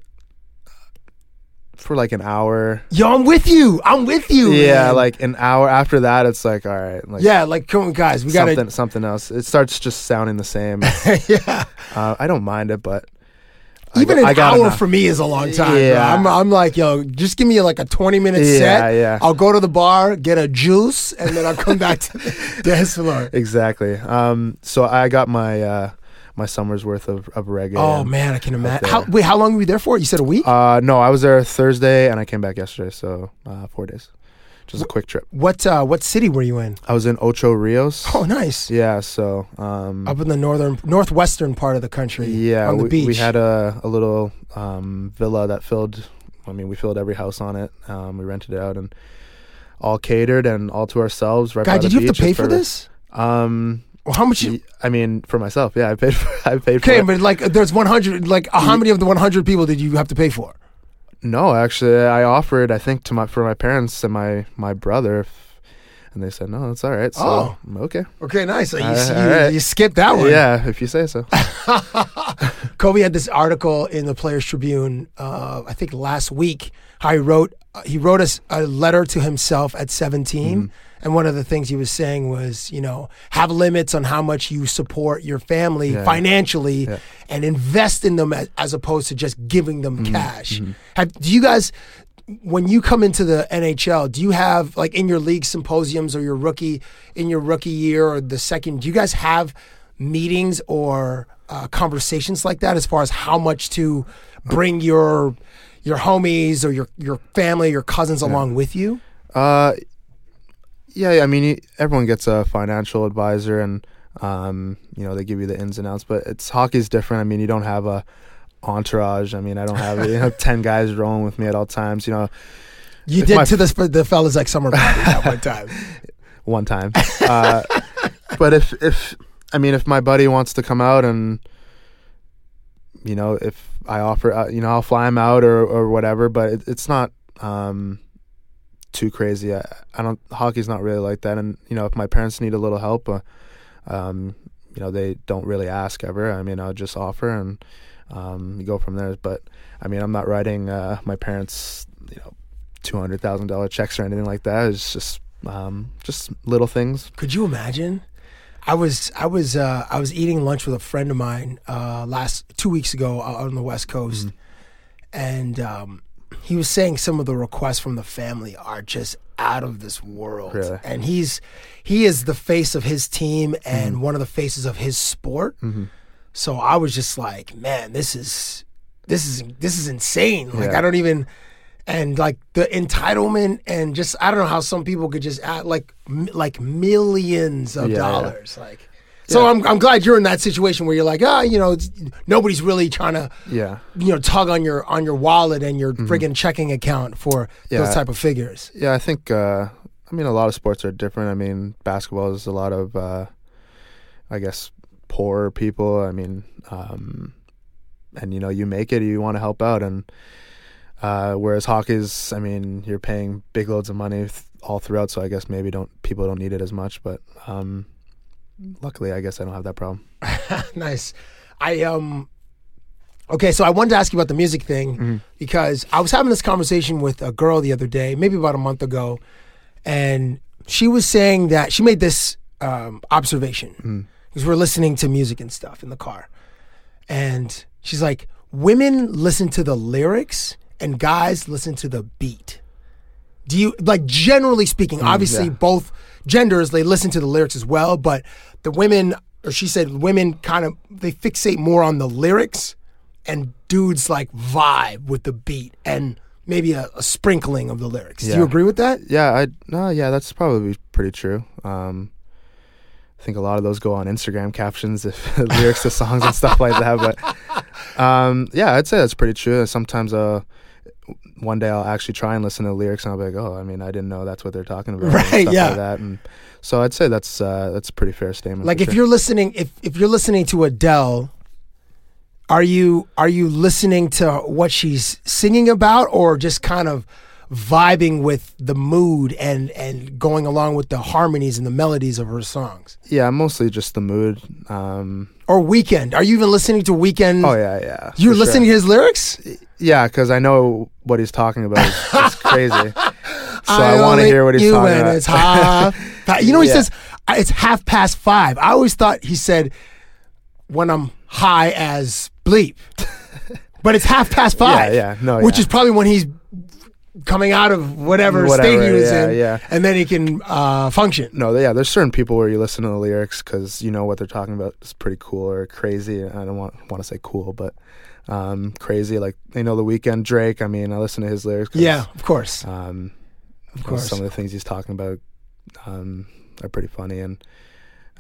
for like an hour. Yo, I'm with you. I'm with you. Yeah, man. like an hour after that, it's like all right. Like yeah, like come on, guys, we something gotta. something else. It starts just sounding the same. (laughs) yeah, uh, I don't mind it, but even I, an I hour know. for me is a long time. Yeah. I'm, I'm like, yo, just give me like a 20 minute Yeah, set. yeah. I'll go to the bar, get a juice, and then I'll come back to (laughs) the dance floor. exactly. Um, so I got my uh, my summer's worth of, of reggae. Oh man, I can imagine. How, wait, how long were you there for? You said a week. Uh, no, I was there Thursday and I came back yesterday, so uh, four days. Just a quick trip. What uh, what city were you in? I was in Ocho Rios. Oh, nice. Yeah, so um, Up in the northern northwestern part of the country. yeah, on the we, beach. we had a, a little um, villa that filled. I mean, we filled every house on it. Um, we rented it out and all catered and all to ourselves. Right the did you have to pay for this? Um, Well, how much? You, I mean, for myself, yeah, I paid. For, (laughs) I paid for okay, it. but like, there's 100. Like, how many of the 100 people did you have to pay for? No, actually, I offered. I think to my for my parents and my my brother, if, and they said no, that's all right. So Oh. okay, Okay, nice. So you, Uh, you, right. you skipped that one. Yeah, if you say so. (laughs) (laughs) Kobe had this article in the Players Tribune, uh, I think last week. How he wrote uh, he wrote us a letter to himself at 17, Mm-hmm. and one of the things he was saying was, you know, have limits on how much you support your family Yeah. financially, Yeah. and invest in them as, as opposed to just giving them Mm-hmm. cash. Have, do you guys? When you come into the NHL, do you have like in your league symposiums or your rookie in your rookie year or the second? Do you guys have meetings or uh, conversations like that as far as how much to bring your your homies or your your family, your cousins along with you? Uh, yeah, yeah, I mean, everyone gets a financial advisor, and um, you know they give you the ins and outs. But it's hockey's different. I mean, you don't have a entourage. I mean, I don't have you know (laughs) ten guys rolling with me at all times. You know, You did my- to the the fellas like summer party that one time. (laughs) one time. Uh, but if if I mean, if my buddy wants to come out and you know, if I offer, uh, you know, I'll fly him out or or whatever. But it, it's not um, too crazy. I, I don't. Hockey's not really like that. And you know, if my parents need a little help, uh, um, you know, they don't really ask ever. I mean, I'll just offer and um, go from there. But I mean, I'm not writing uh, my parents, you know, two hundred thousand dollar checks or anything like that. It's just um, just little things. Could you imagine? I was I was uh, I was eating lunch with a friend of mine uh, last two weeks ago out on the West Coast, and um, he was saying some of the requests from the family are just out of this world. Really? And he's he is the face of his team and one of the faces of his sport. Mm-hmm. So I was just like, man, this is this is this is insane. Like Yeah. I don't even and like the entitlement and just I don't know how some people could just add like m- like millions of Yeah, yeah. dollars like so I'm I'm glad you're in that situation where you're like ah you know it's, nobody's really trying to Yeah. you know tug on your on your wallet and your friggin' checking account for those Mm-hmm. Type of figures. Yeah, I think. Uh, I mean, a lot of sports are different. I mean, basketball is a lot of, uh, I guess, poor people. I mean, um, and you know, you make it, you want to help out, and uh, whereas hockey's, I mean, you're paying big loads of money th- all throughout. So I guess maybe don't people don't need it as much, but um, luckily, I guess I don't have that problem. (laughs) nice. I um Okay, so I wanted to ask you about the music thing Mm-hmm. because I was having this conversation with a girl the other day, maybe about a month ago, and she was saying that she made this um, observation Mm. because we're listening to music and stuff in the car, and she's like, "Women listen to the lyrics and guys listen to the beat." Do you like generally speaking? obviously, yeah. both genders they listen to the lyrics as well, but the women, or she said, women kind of they fixate more on the lyrics, and dudes like vibe with the beat and maybe a, a sprinkling of the lyrics. Do you agree with that? Yeah, I no, yeah, that's probably pretty true. Um, I think a lot of those go on Instagram captions, if (laughs) lyrics to songs and stuff like that. But (laughs) um, yeah, I'd say that's pretty true. Sometimes, uh, one day I'll actually try and listen to the lyrics, and I'll be like, oh, I mean, I didn't know that's what they're talking about, (laughs) and Right, stuff yeah. like that. And so I'd say that's uh, that's a pretty fair statement. Like if sure. you're listening, if if you're listening to Adele, are you are you listening to what she's singing about, or just kind of vibing with the mood and and going along with the harmonies and the melodies of her songs? yeah, mostly just the mood. Um, or Weeknd? Are you even listening to Weeknd? Oh yeah, yeah. You're listening sure. to his lyrics? Yeah, because I know what he's talking about. It's, it's (laughs) crazy. So I, I want to hear what he's talking about. It's half. you know, he (laughs) Yeah. says it's half past five. I always thought he said when I'm high as bleep, (laughs) but it's half past five. Yeah, yeah. No, which yeah. is probably when he's coming out of whatever, state he was yeah, in, yeah. and then he can uh, function. No, yeah, there's certain people where you listen to the lyrics because you know what they're talking about is pretty cool or crazy. I don't want want to say cool, but um, crazy. Like they know the Weeknd Drake. I mean, I listen to his lyrics. 'cause, Yeah, of course. Um, Of course. some of the things he's talking about um, are pretty funny and.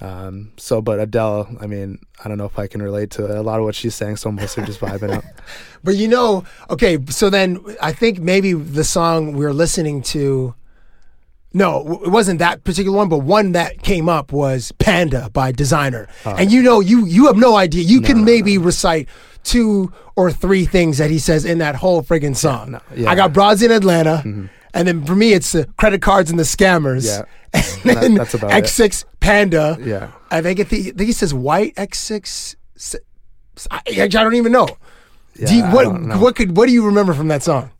Um, so, but Adele, I mean, I don't know if I can relate to a lot of what she's saying, so I'm mostly just vibing out. (laughs) But you know, okay, so then I think maybe the song we are listening to. No, it wasn't that particular one, but one that came up was "Panda" by Desiigner, Oh. and you know, you you have no idea. You can maybe recite two or three things that he says in that whole friggin' song. yeah. I got broads in Atlanta, and then for me, it's the credit cards and the scammers. Yeah. And That- then that's about it. X6 Panda. Yeah. I think it, I think he says white X6. I, I don't even know. do you, Yeah, what know. what could what do you remember from that song?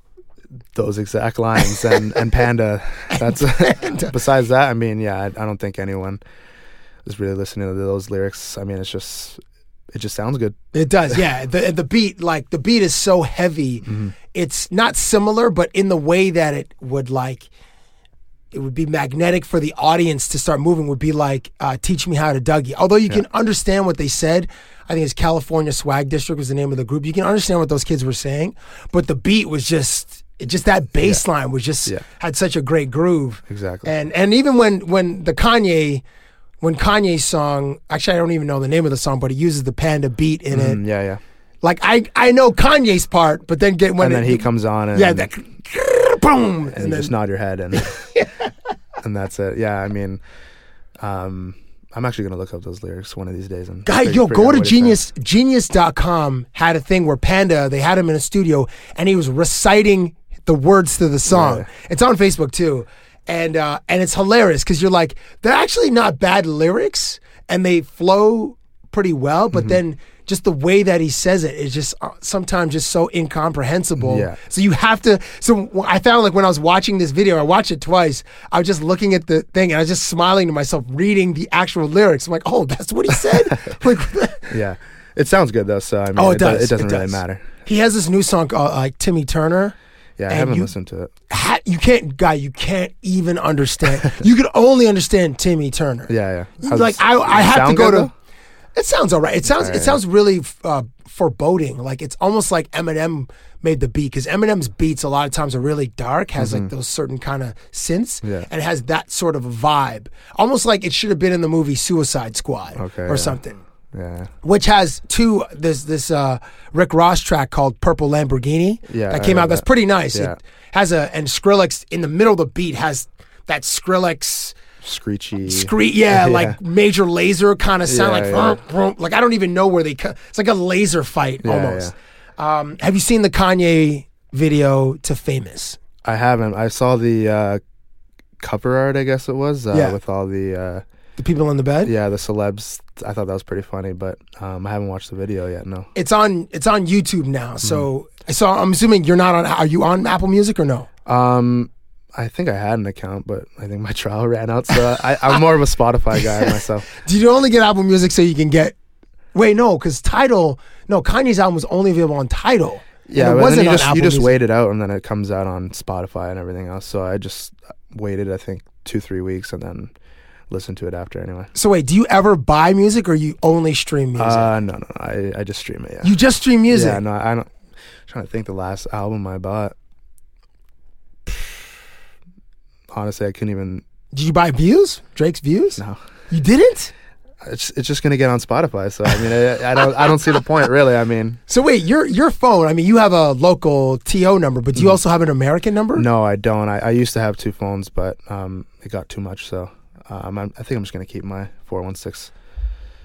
those exact lines and and panda (laughs) that's (laughs) besides that i mean yeah I, I don't think anyone is really listening to those lyrics i mean it's just it just sounds good It does, yeah. (laughs) The the beat, like the beat, is so heavy. Mm-hmm. It's not similar, but in the way that it would like, it would be magnetic for the audience to start moving. Would be like, uh, "Teach me how to Dougie." Although you can understand what they said, I think it's California Swag District was the name of the group. You can understand what those kids were saying, but the beat was just, it just that bass line was just had such a great groove. Exactly. And and even when when the Kanye. When Kanye's song, actually, I don't even know the name of the song, but he uses the panda beat in it. Mm, yeah yeah Like I I know Kanye's part, but then get when and then it- he comes on and yeah that boom and, you just nod your head and (laughs) and that's it yeah i mean um i'm actually gonna look up those lyrics one of these days and guy yo go to what he's saying. genius genius.com had a thing where Panda they had him in a studio and he was reciting the words to the song. Yeah. It's on Facebook too, and uh, and it's hilarious because you're like they're actually not bad lyrics and they flow pretty well, Mm-hmm. but then. Just the way that he says it is just uh, sometimes just so incomprehensible. Yeah. So you have to. So I found like when I was watching this video, I watched it twice. I was just looking at the thing and I was just smiling to myself, reading the actual lyrics. I'm like, oh, that's what he said. (laughs) (laughs) like, yeah it sounds good though so i mean oh, it, do- does. it doesn't it really does. matter He has this new song called like Timmy Turner. yeah i haven't you- listened to it Ha- you can't, guy. You can't even understand. you can only understand Timmy Turner. (laughs) yeah yeah How's- like I, I have to go good, to. though? It sounds all right. It sounds it sounds really uh, foreboding. Like it's almost like Eminem made the beat because Eminem's beats a lot of times are really dark, has like those certain kind of synths, Mm-hmm. Yeah. and it has that sort of vibe, almost like it should have been in the movie Suicide Squad Okay, or yeah. something. yeah Which has two this this uh, Rick Ross track called Purple Lamborghini Yeah, that I came heard out. That's that. pretty nice. Yeah. It has a and Skrillex in the middle of the beat has that Skrillex screechy screech, (laughs) yeah, like Major Lazer kind of sound, Yeah, like yeah. vroom, vroom. like I don't even know where they. Co- it's like a laser fight Yeah, almost. Um, have you seen the Kanye video to Famous? I haven't. I saw the uh, cover art, I guess it was, uh, Yeah. with all the uh, The people in the bed. yeah the celebs. I thought that was pretty funny, but um, I haven't watched the video yet. No. It's on. It's on YouTube now. So Hmm. so I'm assuming you're not on. Are you on Apple Music or no? Um, I think I had an account, but I think my (laughs) trial ran out, so I, I'm more of a Spotify guy (laughs) myself. Do you only get Apple Music so you can get? Wait, no, because Tidal. No, Kanye's album was only available on Tidal. Yeah, it but then wasn't you on just you just wait it out, and then it comes out on Spotify and everything else. So I just waited, I think, two three weeks, and then listened to it after anyway. So wait, do you ever buy music or you only stream music? Uh, no, no, no. I, I just stream it. Yeah. you just stream music. Yeah, no, I don't. I'm trying to think the last album I bought. Honestly, I couldn't even. Did you buy Views? Drake's Views? No, You didn't? it's it's just gonna get on Spotify. So I mean, I, I don't I don't see the point really. I mean, So wait, your your phone. I mean, you have a local TO number, but do you also have an American number? Mm. no, I don't. I, I used to have two phones, but um, it got too much. So um, I'm, I think I'm just gonna keep my four one six.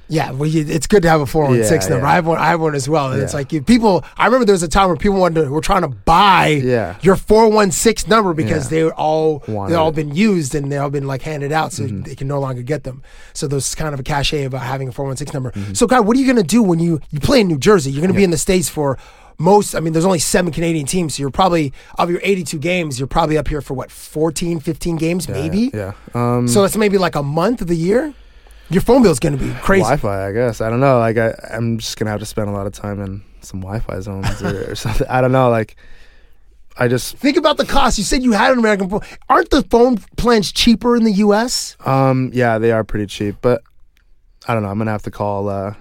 Yeah, well, you, it's good to have a four one six Yeah, number. yeah. I have one. I have one as well. And it's like you, people. I remember there was a time where people wanted to, were trying to buy Yeah. your four one six number because Yeah. they were all Wanted they all been used and they all been like handed out, so Mm-hmm. they can no longer get them. So there's kind of a cachet about having a four one six number. Mm-hmm. So, guy, what are you going to do when you you play in New Jersey? You're going to be in the states for. Most, I mean, there's only seven Canadian teams, so you're probably, of your 82 games, you're probably up here for what, 14, 15 games, maybe? Yeah. Um, So it's maybe like a month of the year? Your phone bill's going to be crazy. Wi-Fi, I guess. I don't know. Like I, I'm just gonna have to spend a lot of time in some Wi-Fi zones or, or (laughs) something. I don't know. Like I just Think about the cost. You said you had an American phone. Aren't the phone plans cheaper in the U.S.? um yeah, they are pretty cheap, but I don't know. I'm gonna have to call uh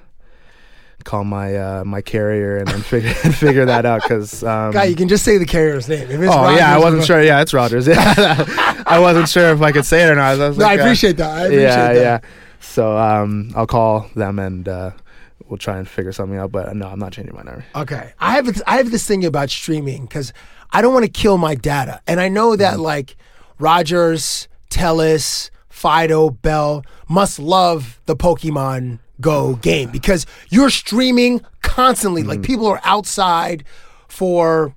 call my uh my carrier and then figure (laughs) figure that out because um, Guy, you can just say the carrier's name. Oh yeah, I wasn't sure. Yeah, it's Rogers. Yeah, (laughs) I wasn't sure if I could say it or not. I was No, like, I uh, appreciate that. I appreciate yeah, that. yeah. So um, I'll call them and uh, we'll try and figure something out. But no, I'm not changing my number. Okay, I have this- I have this thing about streaming because I don't want to kill my data, and I know Mm-hmm. that like Rogers, Telus, Fido, Bell must love the Pokemon Go game because you're streaming constantly. Like Mm-hmm. people are outside for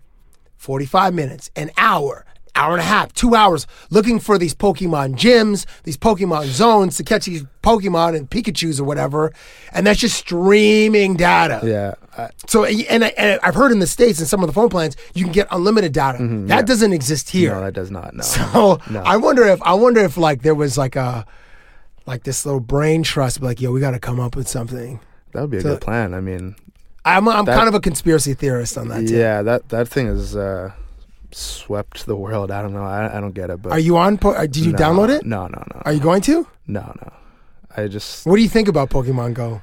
45 minutes, an hour, hour and a half, two hours, looking for these Pokemon gyms, these Pokemon zones to catch these Pokemon and Pikachu's or whatever. And that's just streaming data. Yeah. I, So, and, I, and I've heard in the States, in some of the phone plans, you can get unlimited data. that Mm-hmm, yeah. doesn't exist here. no, that does not. No. So No. I wonder if I wonder if like there was like a like this little brain trust, like yo, we got to come up with something. that would be a So- good plan. I mean, I'm I'm That- kind of a conspiracy theorist on that. Too. yeah, that that thing is uh, swept the world. I don't know. I, I don't get it. But Are you on? Po- uh, did you No, download it? No, no, no. Are you going to? No, no. I just What do you think about Pokemon Go?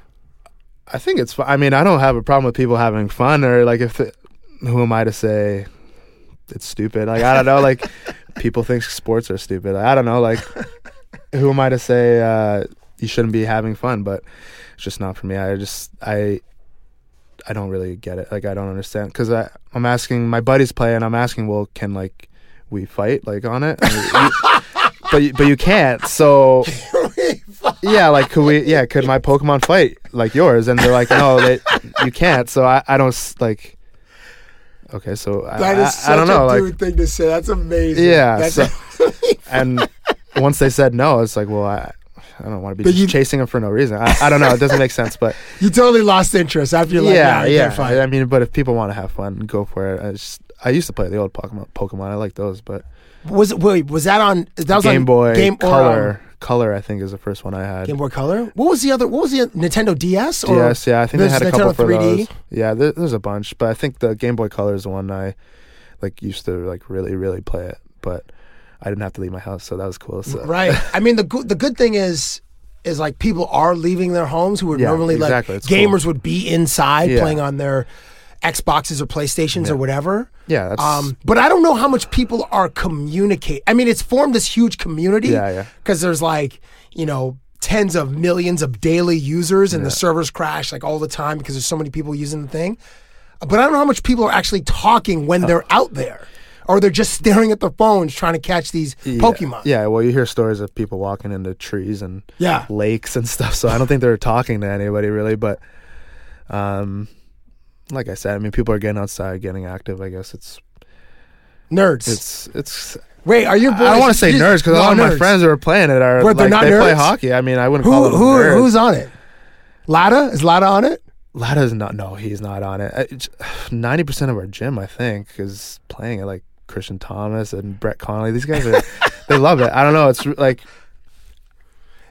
I think it's. I mean, I don't have a problem with people having fun or like if. It, who am I to say it's stupid? Like I don't know. Like (laughs) people think sports are stupid. I don't know. Like (laughs) who am I to say uh, you shouldn't be having fun? But it's just not for me. I just I. I don't really get it. Like I don't understand because I I'm asking my buddies play and I'm asking, well, can like we fight like on it? You- (laughs) but you, but you can't. So yeah, like could we? Yeah, could my Pokemon fight like yours? And they're like, no, they, you can't. So I, I don't like. Okay, so I, That is I, such I don't know, a like dude thing to say. That's amazing. yeah. That's So, (laughs) and once they said no, it's like, well, I, I don't want to be you- chasing them for no reason. I, I don't know. It doesn't make sense, but (laughs) you totally lost interest after you're like, yeah, yeah. can't. I mean, but if people want to have fun, go for it. I just, I used to play the old Pokemon. Pokemon, I like those, but Was it wait? Was that on? That was Game on Boy Game or, Color. um, Color, I think, is the first one I had. Game Boy Color. What was the other? What was the Nintendo DS? Or DS, yeah, I think they had a Nintendo couple for 3D? those. Yeah, there, there's a bunch, but I think the Game Boy Color is the one I like used to like really, really play it. But I didn't have to leave my house, so that was cool. So. Right. (laughs) I mean, the good the good thing is is like people are leaving their homes who would Yeah, normally exactly. like It's cool. gamers would be inside Yeah. playing on their Xboxes or PlayStations or whatever. Yeah, that's Um, but I don't know how much people are communicate. I mean, it's formed this huge community. Yeah, yeah. Because there's like you know tens of millions of daily users, and the servers crash like all the time because there's so many people using the thing. But I don't know how much people are actually talking when they're out there, or they're just staring at their phones trying to catch these yeah, Pokemon. Yeah, well, you hear stories of people walking into trees and Yeah. lakes and (laughs) stuff. So I don't think they're talking to anybody really. But, um, like I said, I mean, people are getting outside, getting active. I guess it's Nerds. it's it's. Wait, are you? boys? I don't want to say nerds because a lot of my friends who are playing it are they're like not they play hockey. I mean, I wouldn't call Who them who nerds. who's on it? Lada is Lada on it? Lada's not. No, he's not on it. (sighs) Ninety percent of our gym, I think, is playing it. Like Christian Thomas and Brett Connolly. These guys are. (laughs) they love it. I don't know. It's like.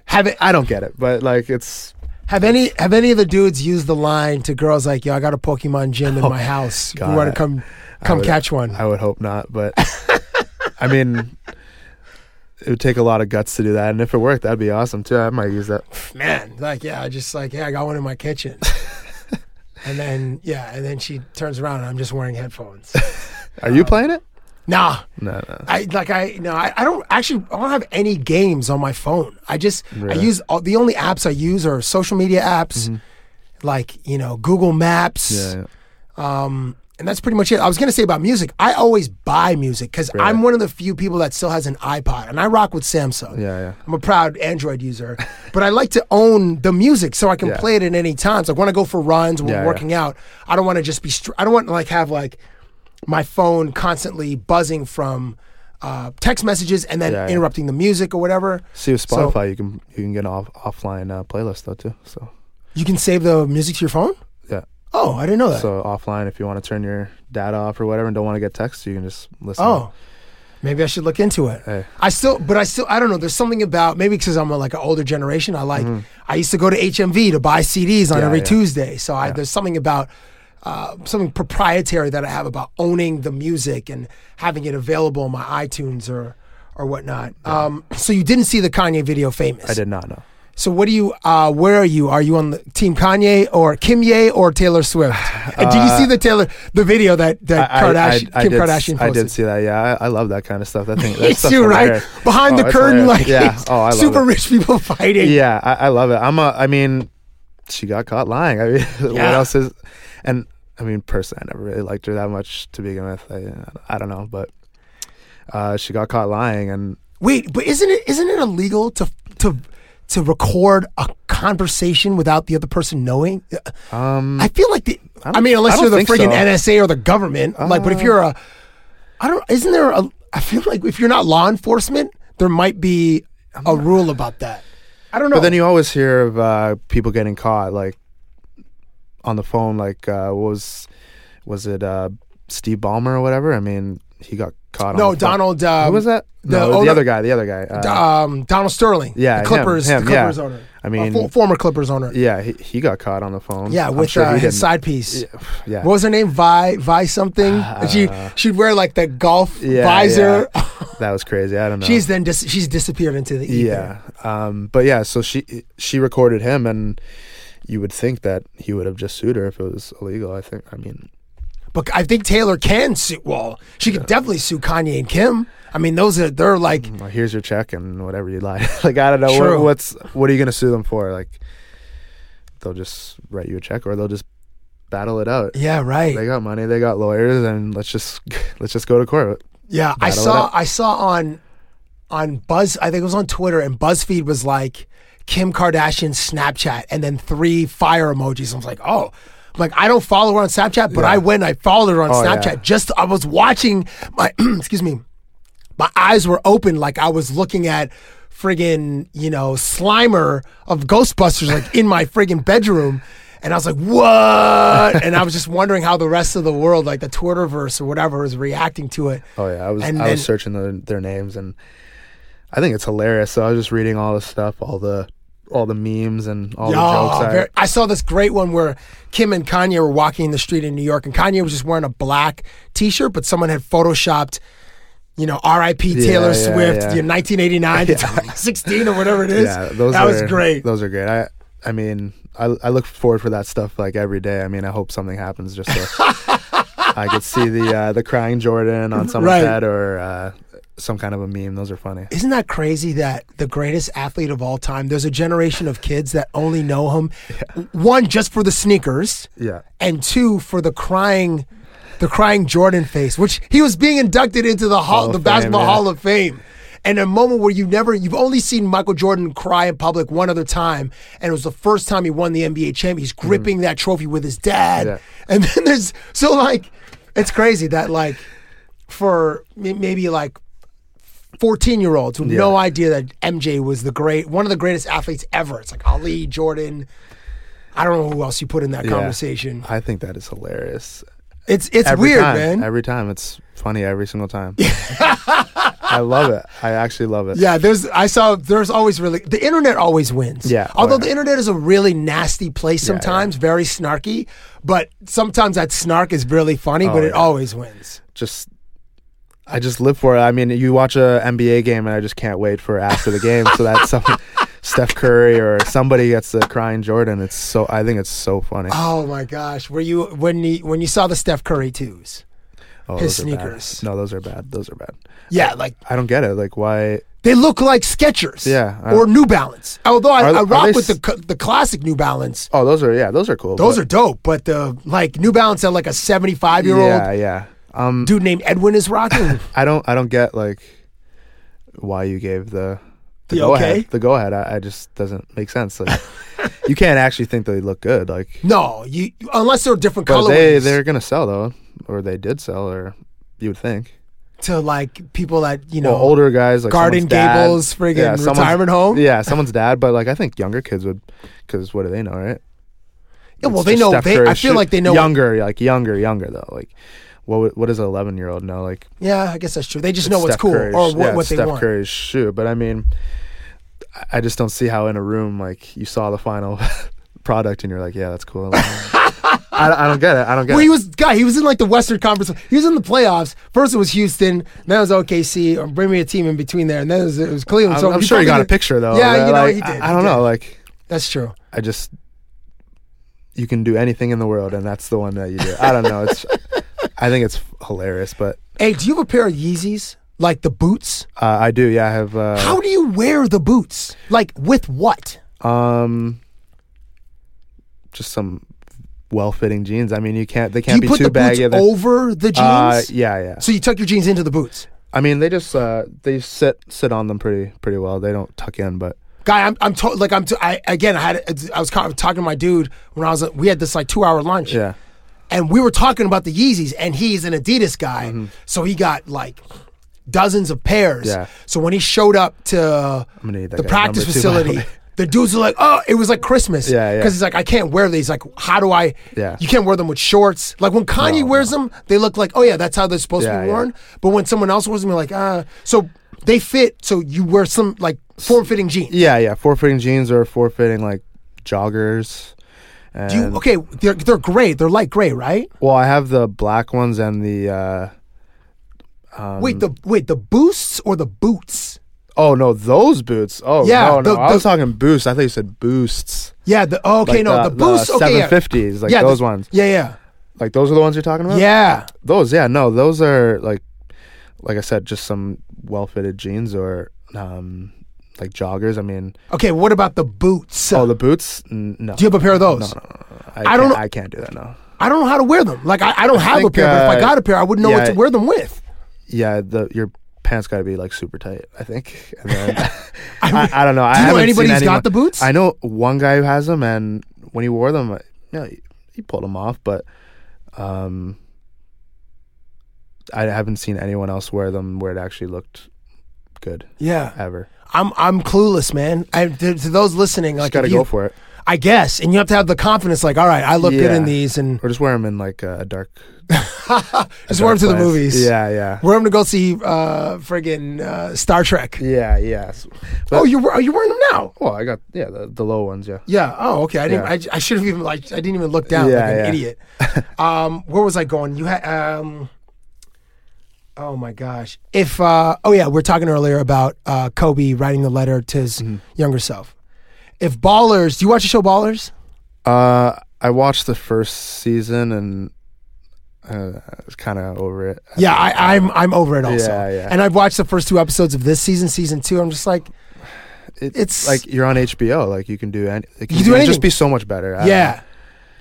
Have it? I don't get it, but like it's. Have any have any of the dudes used the line to girls like, "Yo, I got a Pokemon gym in Oh, my house. God. you want to come come would- catch one?" I would hope not, but (laughs) I mean, it would take a lot of guts to do that, and if it worked, that'd be awesome too. I might use that. Man, like, yeah, I just like, yeah, I got one in my kitchen. (laughs) and then yeah, and then she turns around and I'm just wearing headphones. Are you playing it? Nah. No, no. I like I no I, I don't actually I don't have any games on my phone. I just I use all, the only apps I use are social media apps, like you know Google Maps, Yeah, yeah. um, and that's pretty much it. I was gonna say about music. I always buy music because I'm one of the few people that still has an iPod, and I rock with Samsung. Yeah, yeah. I'm a proud Android user, (laughs) but I like to own the music so I can Yeah. play it at any time. So when I go for runs, when yeah. working out, I don't want to just be. Str- I don't want to like have like my phone constantly buzzing from uh, text messages and then Yeah, yeah. interrupting the music or whatever. See with So- Spotify, you can you can get an off, offline uh, playlist though too. So You can save the music to your phone. yeah. Oh, I didn't know that. So offline, if you want to turn your data off or whatever and don't want to get texts, you can just listen. Oh, maybe I should look into it. Hey. I still, but I still, I don't know. There's something about maybe because I'm a, like an older generation. I like. I used to go to HMV to buy CDs on Mm-hmm. Yeah, every yeah. Tuesday. So I, there's something about uh, something proprietary that I have about owning the music and having it available on my iTunes or or whatnot. Um, so you didn't see the Kanye video, famous. I did not know. So what do you? Uh, where are you? Are you on the team Kanye or Kimye or Taylor Swift? (sighs) And did you see the Taylor the video that that Uh, I- I- Kardashian I Kim did, Kardashian Posted? I did see that. Yeah, I, I love that kind of stuff. That thing. (laughs) That stuff's too, right? hilarious. Behind Oh, the curtain, hilarious. like yeah. (laughs) Oh, I love super it. rich people fighting. Yeah, I, I love it. I'm a. I mean, she got caught lying. I mean, (laughs) what else is? And I mean, personally, I never really liked her that much to begin with. I, I don't know, but uh, she got caught lying, and Wait, but isn't it isn't it illegal to to to record a conversation without the other person knowing? um, I feel like the. I, don't- mean, unless don't you're the friggin' so. NSA or the government, like. But if Uh. you're a, I don't. Isn't there a? I feel like if you're not law enforcement, there might be a rule about that. I don't know. But then you always hear of uh, people getting caught, like on the phone. Like uh, what was was it uh, Steve Ballmer or whatever? I mean, he got caught. no, on the phone. Donald. Um, Who was that? the no, the, other guy. The other guy. Uh, um, Donald Sterling. yeah, the Clippers. him, the Clippers yeah. owner. I Uh, mean, for- former Clippers owner. yeah, he, he got caught on the phone. Yeah, with sure uh, his didn't- side piece. (sighs) Yeah, What was her name? Vi Vi something. And she she'd wear like the golf Uh, yeah, visor. yeah. (laughs) that was crazy. I don't know. she's then dis- she's disappeared into the ether. yeah, um, but yeah, so she she recorded him, and you would think that he would have just sued her if it was illegal. I think. I mean, But I think Taylor can sue. Well, she could definitely sue Kanye and Kim. I mean, those are they're like mm, well, here's your check and whatever you lie. (laughs) like I don't know what, what's what are you gonna sue them for? Like they'll just write you a check or they'll just battle it out. yeah, right. They got money, they got lawyers, and let's just (laughs) let's just go to court. Yeah, I Battle it saw. I saw on on Buzz I think it was on Twitter and BuzzFeed was like Kim Kardashian's Snapchat and then three fire emojis. I was like, oh. I'm like I don't follow her on Snapchat, but Yeah. I went I followed her on Oh, Snapchat. yeah. Just I was watching my (clears throat) excuse me. My eyes were open like I was looking at friggin', you know, Slimer of Ghostbusters like in my friggin' bedroom. And I was like, what? (laughs) and I was just wondering how the rest of the world, like the Twitterverse or whatever, was reacting to it. Oh yeah, I was And I was searching the, their names and I think it's hilarious. So I was just reading all the stuff, all the all the memes and all the jokes. I, very- I saw this great one where Kim and Kanye were walking in the street in New York, and Kanye was just wearing a black T-shirt, but someone had photoshopped, you know, R.I.P. Taylor yeah, Swift, yeah. you know, 1989 to (laughs) 2016 or whatever it is. yeah, those that are, was great. Those are great. I I mean, I I look forward for that stuff like every day. I mean, I hope something happens just so (laughs) I could see the uh, the crying Jordan on someone's Right. head or uh, some kind of a meme. Those are funny. Isn't that crazy that the greatest athlete of all time, there's a generation of kids that only know him, one, just for the sneakers, Yeah. and two, for the crying, the crying Jordan face, which he was being inducted into the hall, Hall the Fame, Basketball yeah. Hall of Fame. And a moment where you never, you've only seen Michael Jordan cry in public one other time, and it was the first time he won the NBA champion. He's gripping that trophy with his dad, Mm-hmm. Yeah. and (laughs) then there's so like, it's crazy that like, for maybe like 14 year olds with no idea that MJ was the great, one of the greatest athletes ever. It's like Ali, Jordan. I don't know who else you put in that Yeah. conversation. I think that is hilarious. It's it's every weird, time, man. Every time it's funny every single time. (laughs) I love it. I actually love it. yeah, there's I saw there's always really the internet always wins. Yeah. Oh, Although yeah. the internet is a really nasty place Yeah, yeah. sometimes, very snarky, but sometimes that snark is really funny, oh, but Oh, it yeah. always wins. Just I just live for it. I mean, you watch a NBA game and I just can't wait for after the game so that some (laughs) Steph Curry or somebody gets the crying Jordan. It's so I think it's so funny. Oh my gosh, were you when you when you saw the Steph Curry twos? Oh, his sneakers. No, those are bad. Those are bad. Yeah, like I don't get it. Like why They look like Skechers. Yeah, I- or New Balance. Although I, Are- I rock they with the the classic New Balance. Oh, those are yeah, those are cool. Those but- are dope. But the like New Balance had like a seventy five year old. Yeah, yeah. Um, dude named Edwin is rocking. (laughs) I don't I don't get like why you gave the the The go okay? ahead. The go ahead. I, I just doesn't make sense. Like (laughs) you can't actually think they look good. Like no, you unless they're different but colorways they they're gonna sell though, or they did sell, or you would think. to like people that you know well, older guys like Garden someone's dad- Gables friggin' someone's- retirement home. Yeah, someone's dad, but like I think younger kids would, because what do they know, right? Yeah, well, It's they know. They, I feel like they know. younger, like younger, younger though. Like what what does an eleven year old know? Like Yeah, I guess that's true. They just know what's Steph cool Curry's- or what, yeah, what they Steph want. Curry's shoe, but I mean, I- just don't see how in a room like you saw the final (laughs) product and you're like, yeah, that's cool. (laughs) I, I don't get it. I don't get Well, it. he was guy. He was in like the Western Conference. He was in the playoffs. First it was Houston, then it was OKC. Or bring me a team in between there, and then it was, it was Cleveland. I'm, so I'm sure he got a picture though. Yeah, you know like, he did. I, I don't did. know. Like That's true. I just you can do anything in the world, and that's the one that you do. I don't know. It's (laughs) I think it's hilarious, but Hey, do you have a pair of Yeezys like the boots? uh, I do. Yeah, I have. Uh, How do you wear the boots? Like with what? Um, just some well-fitting jeans. I mean, you can't. They can't you be put too the boots baggy. They're- over the jeans? Uh, yeah, yeah. So you tuck your jeans into the boots. I mean, they just uh, they sit sit on them pretty pretty well. They don't tuck in, but Guy, I'm, I'm to, like I'm. To, I again, I had I was kind of talking to my dude when I was. We had this like two hour lunch. yeah. And we were talking about the Yeezys, and he's an Adidas guy, Mm-hmm. so he got like dozens of pairs. Yeah. So when he showed up to I'm gonna need that the practice facility, the dudes are like, "Oh, it was like Christmas." Yeah, yeah. Because he's like, "I can't wear these. Like, how do I?" Yeah. You can't wear them with shorts. Like when Kanye No, wears them, they look like, "Oh yeah, that's how they're supposed to Yeah, be yeah. worn." But when someone else wears them, you're like, "Ah." So they fit. So you wear some like form-fitting jeans. Yeah, yeah. form-fitting jeans or form-fitting like joggers. Do you, okay, they're they're gray. They're light gray, right? Well, I have the black ones and the. uh um, wait, the wait the boosts or the boots? Oh no, those boots. Oh Yeah, no, no. the- I was talking boosts. I thought you said boosts. Yeah. The oh, okay, Like no, the, boosts. okay, yeah. 750s, like Yeah, the- those ones. Yeah, yeah, Like those are the ones you're talking about. yeah. Those, yeah, no, those are like, like I said, just some well-fitted jeans or um, like joggers. I mean, Okay, what about the boots? oh, the boots. N- No, Do you have a pair of those? No, no, no, no. I, I can't, don't know- I can't do that. No. I don't know how to wear them. Like I, I don't have a think, pair, but if I uh, got a pair, I wouldn't know what to wear them with. Yeah, the your pants got to be like super tight. I think. And then, (laughs) I, I, don't know. Do you know anybody seen who's got the boots? I know one guy who has them, and when he wore them, yeah, he, he pulled them off, but um, I haven't seen anyone else wear them where it actually looked good Yeah, ever. I'm I'm clueless, man. I, to, to those listening, like Just got to if you- go for it, I guess, and you have to have the confidence. Like, all right, I look good in these, and or just wear them in like a dark. (laughs) just wear them to the place. movies. Yeah, yeah, wear them to go see uh, friggin' uh, Star Trek. yeah, yeah. But- oh, you are you wearing them now? Well, I got yeah the, the low ones. Yeah. Yeah. Oh, okay. I didn't. Yeah. I, I should have even like. I didn't even look down Yeah, like an yeah. idiot. (laughs) um, where was I going? You had. Um, oh my gosh. If. Uh, oh yeah, we are talking earlier about uh, Kobe writing the letter to his Mm-hmm. younger self. If Ballers, do you watch the show Ballers? Uh, I watched the first season and uh, I was kind of over it. Yeah, I, I'm. I'm over it also. Yeah, yeah. And I've watched the first two episodes of this season, season two. I'm just like, It- It's- like you're on HBO. Like you can do any. It can, You can do anything. just be so much better. I yeah,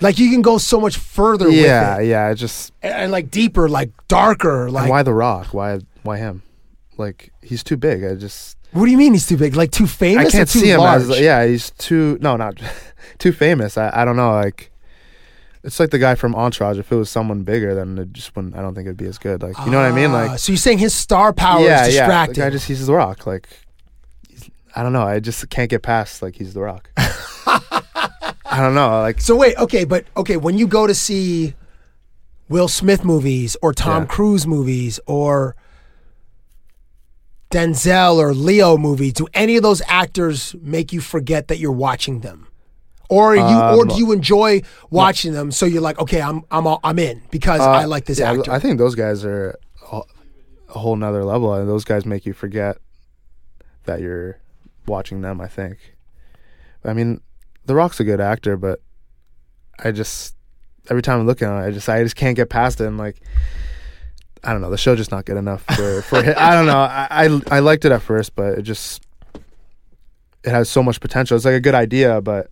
like you can go so much further. Yeah, with it. yeah. It just And, and like deeper, like darker. Like why The Rock? Why why him? Like he's too big. I just what do you mean he's too big? Like too famous? I can't see him large? as yeah. He's too no not (laughs) too famous. I I don't know like. It's like the guy from Entourage. If it was someone bigger, then it just wouldn't. I don't think it'd be as good. Like you know what I mean? Ah, Like so you're saying his star power yeah, is yeah. distracting? The guy just he's the Rock. Like I don't know. I just can't get past like he's the Rock. (laughs) I don't know. Like so wait, okay, but okay, when you go to see Will Smith movies or Tom Yeah. Cruise movies or Denzel or Leo movie, do any of those actors make you forget that you're watching them? Or you, or Um, do you enjoy watching them? So you're like, okay, I'm I'm all, I'm in because uh, I like this yeah, actor. I think those guys are a, a whole nother level. And those guys make you forget that you're watching them. I think. I mean, The Rock's a good actor, but I just every time I'm looking at it, I just I just can't get past it. And like, I don't know. The show's just not good enough for for. hi- I don't know. I, I I liked it at first, but it just it has so much potential. It's like a good idea, but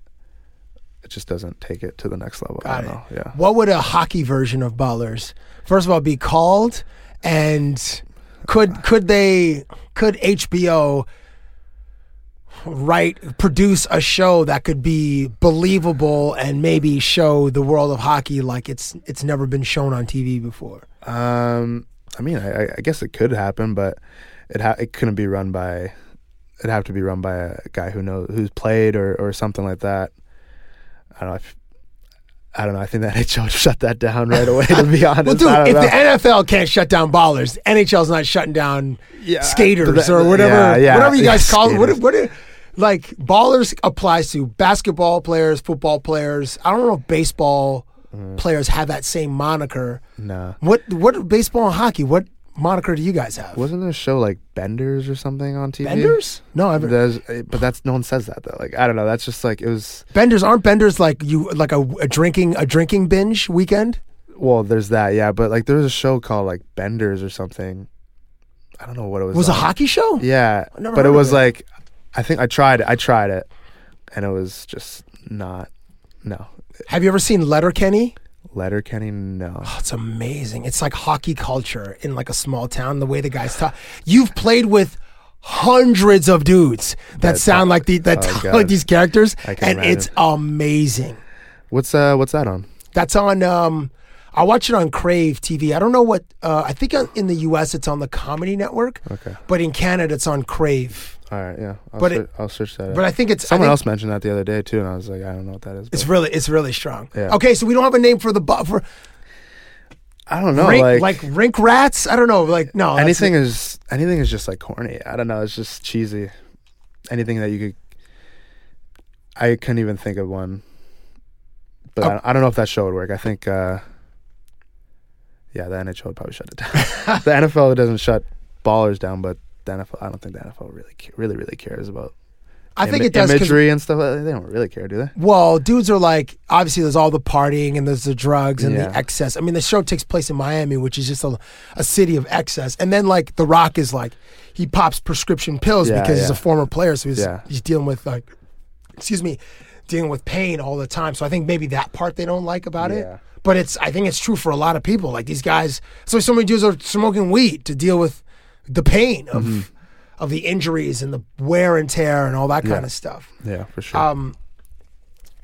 it just doesn't take it to the next level. I don't it. know. Yeah. What would a hockey version of Ballers, first of all, be called? And could could they could HBO write produce a show that could be believable and maybe show the world of hockey like it's it's never been shown on TV before? Um, I mean, I, I- guess it could happen, but it ha- it couldn't be run by. It'd have to be run by a guy who knows who's played or or something like that. I don't know. If, I don't know. I think the (laughs) NHL would shut that down right away. To be (laughs) honest, Well, dude, if know. the NFL can't shut down ballers, NHL's not shutting down skaters but that- or whatever, yeah, yeah, whatever you yeah, guys call it. What, like ballers applies to basketball players, football players. I don't know if baseball Mm. players have that same moniker. Nah. What what baseball and hockey? What moniker do you guys have? Wasn't there a show like Benders or something on TV? Benders? No, I've There's, but that's no one says that though. Like I don't know. That's just like it was. benders aren't benders like you like a, a drinking a drinking binge weekend. Well, there's that, yeah. But like there was a show called like Benders or something. I don't know what it was. Was it a hockey show? Yeah, but it was it. like, I think I tried it. I tried it, and it was just not. No, Have you ever seen Letterkenny? Letterkenny. No, Oh, it's amazing. It's like hockey culture in like a small town. The way the guys talk. You've played with hundreds of dudes that, That sound like the that oh, talk like these characters, and it's amazing. what's uh what's that on? That's on. Um, I watch it on Crave TV. I don't know what. Uh, I think in the U.S. it's on the Comedy Network. Okay. But in Canada it's on Crave. All right, yeah. I'll, But search, it- I'll search that. but. I think it's- someone think- else mentioned that the other day too, and I was like, I don't know what that is. It's really it's really strong. Yeah. Okay, so we don't have a name for the bu- for I don't know, rink, like, like rink rats. I don't know. Like no, anything is anything is just like corny. I don't know. It's just cheesy. Anything that you could. I couldn't even think of one. But Oh. I, I don't know if that show would work. I think. uh Yeah, the NHL would probably shut it down. (laughs) the NFL doesn't shut ballers down, but the NFL. I don't think the NFL really, really, really cares about. I think imi- it does imagery and stuff. like that. They don't really care, do they? Well, dudes are like obviously there's all the partying and there's the drugs and Yeah. the excess. I mean, the show takes place in Miami, which is just a, a city of excess. And then like The Rock is like he pops prescription pills Yeah, because he's a former player, so he's Yeah. he's dealing with like excuse me, dealing with pain all the time. So I think maybe that part they don't like about Yeah. it. But it's I think it's true for a lot of people. Like these guys, so so many dudes are smoking weed to deal with the pain of Mm-hmm. of the injuries and the wear and tear and all that kind of stuff. Yeah, for sure. Um,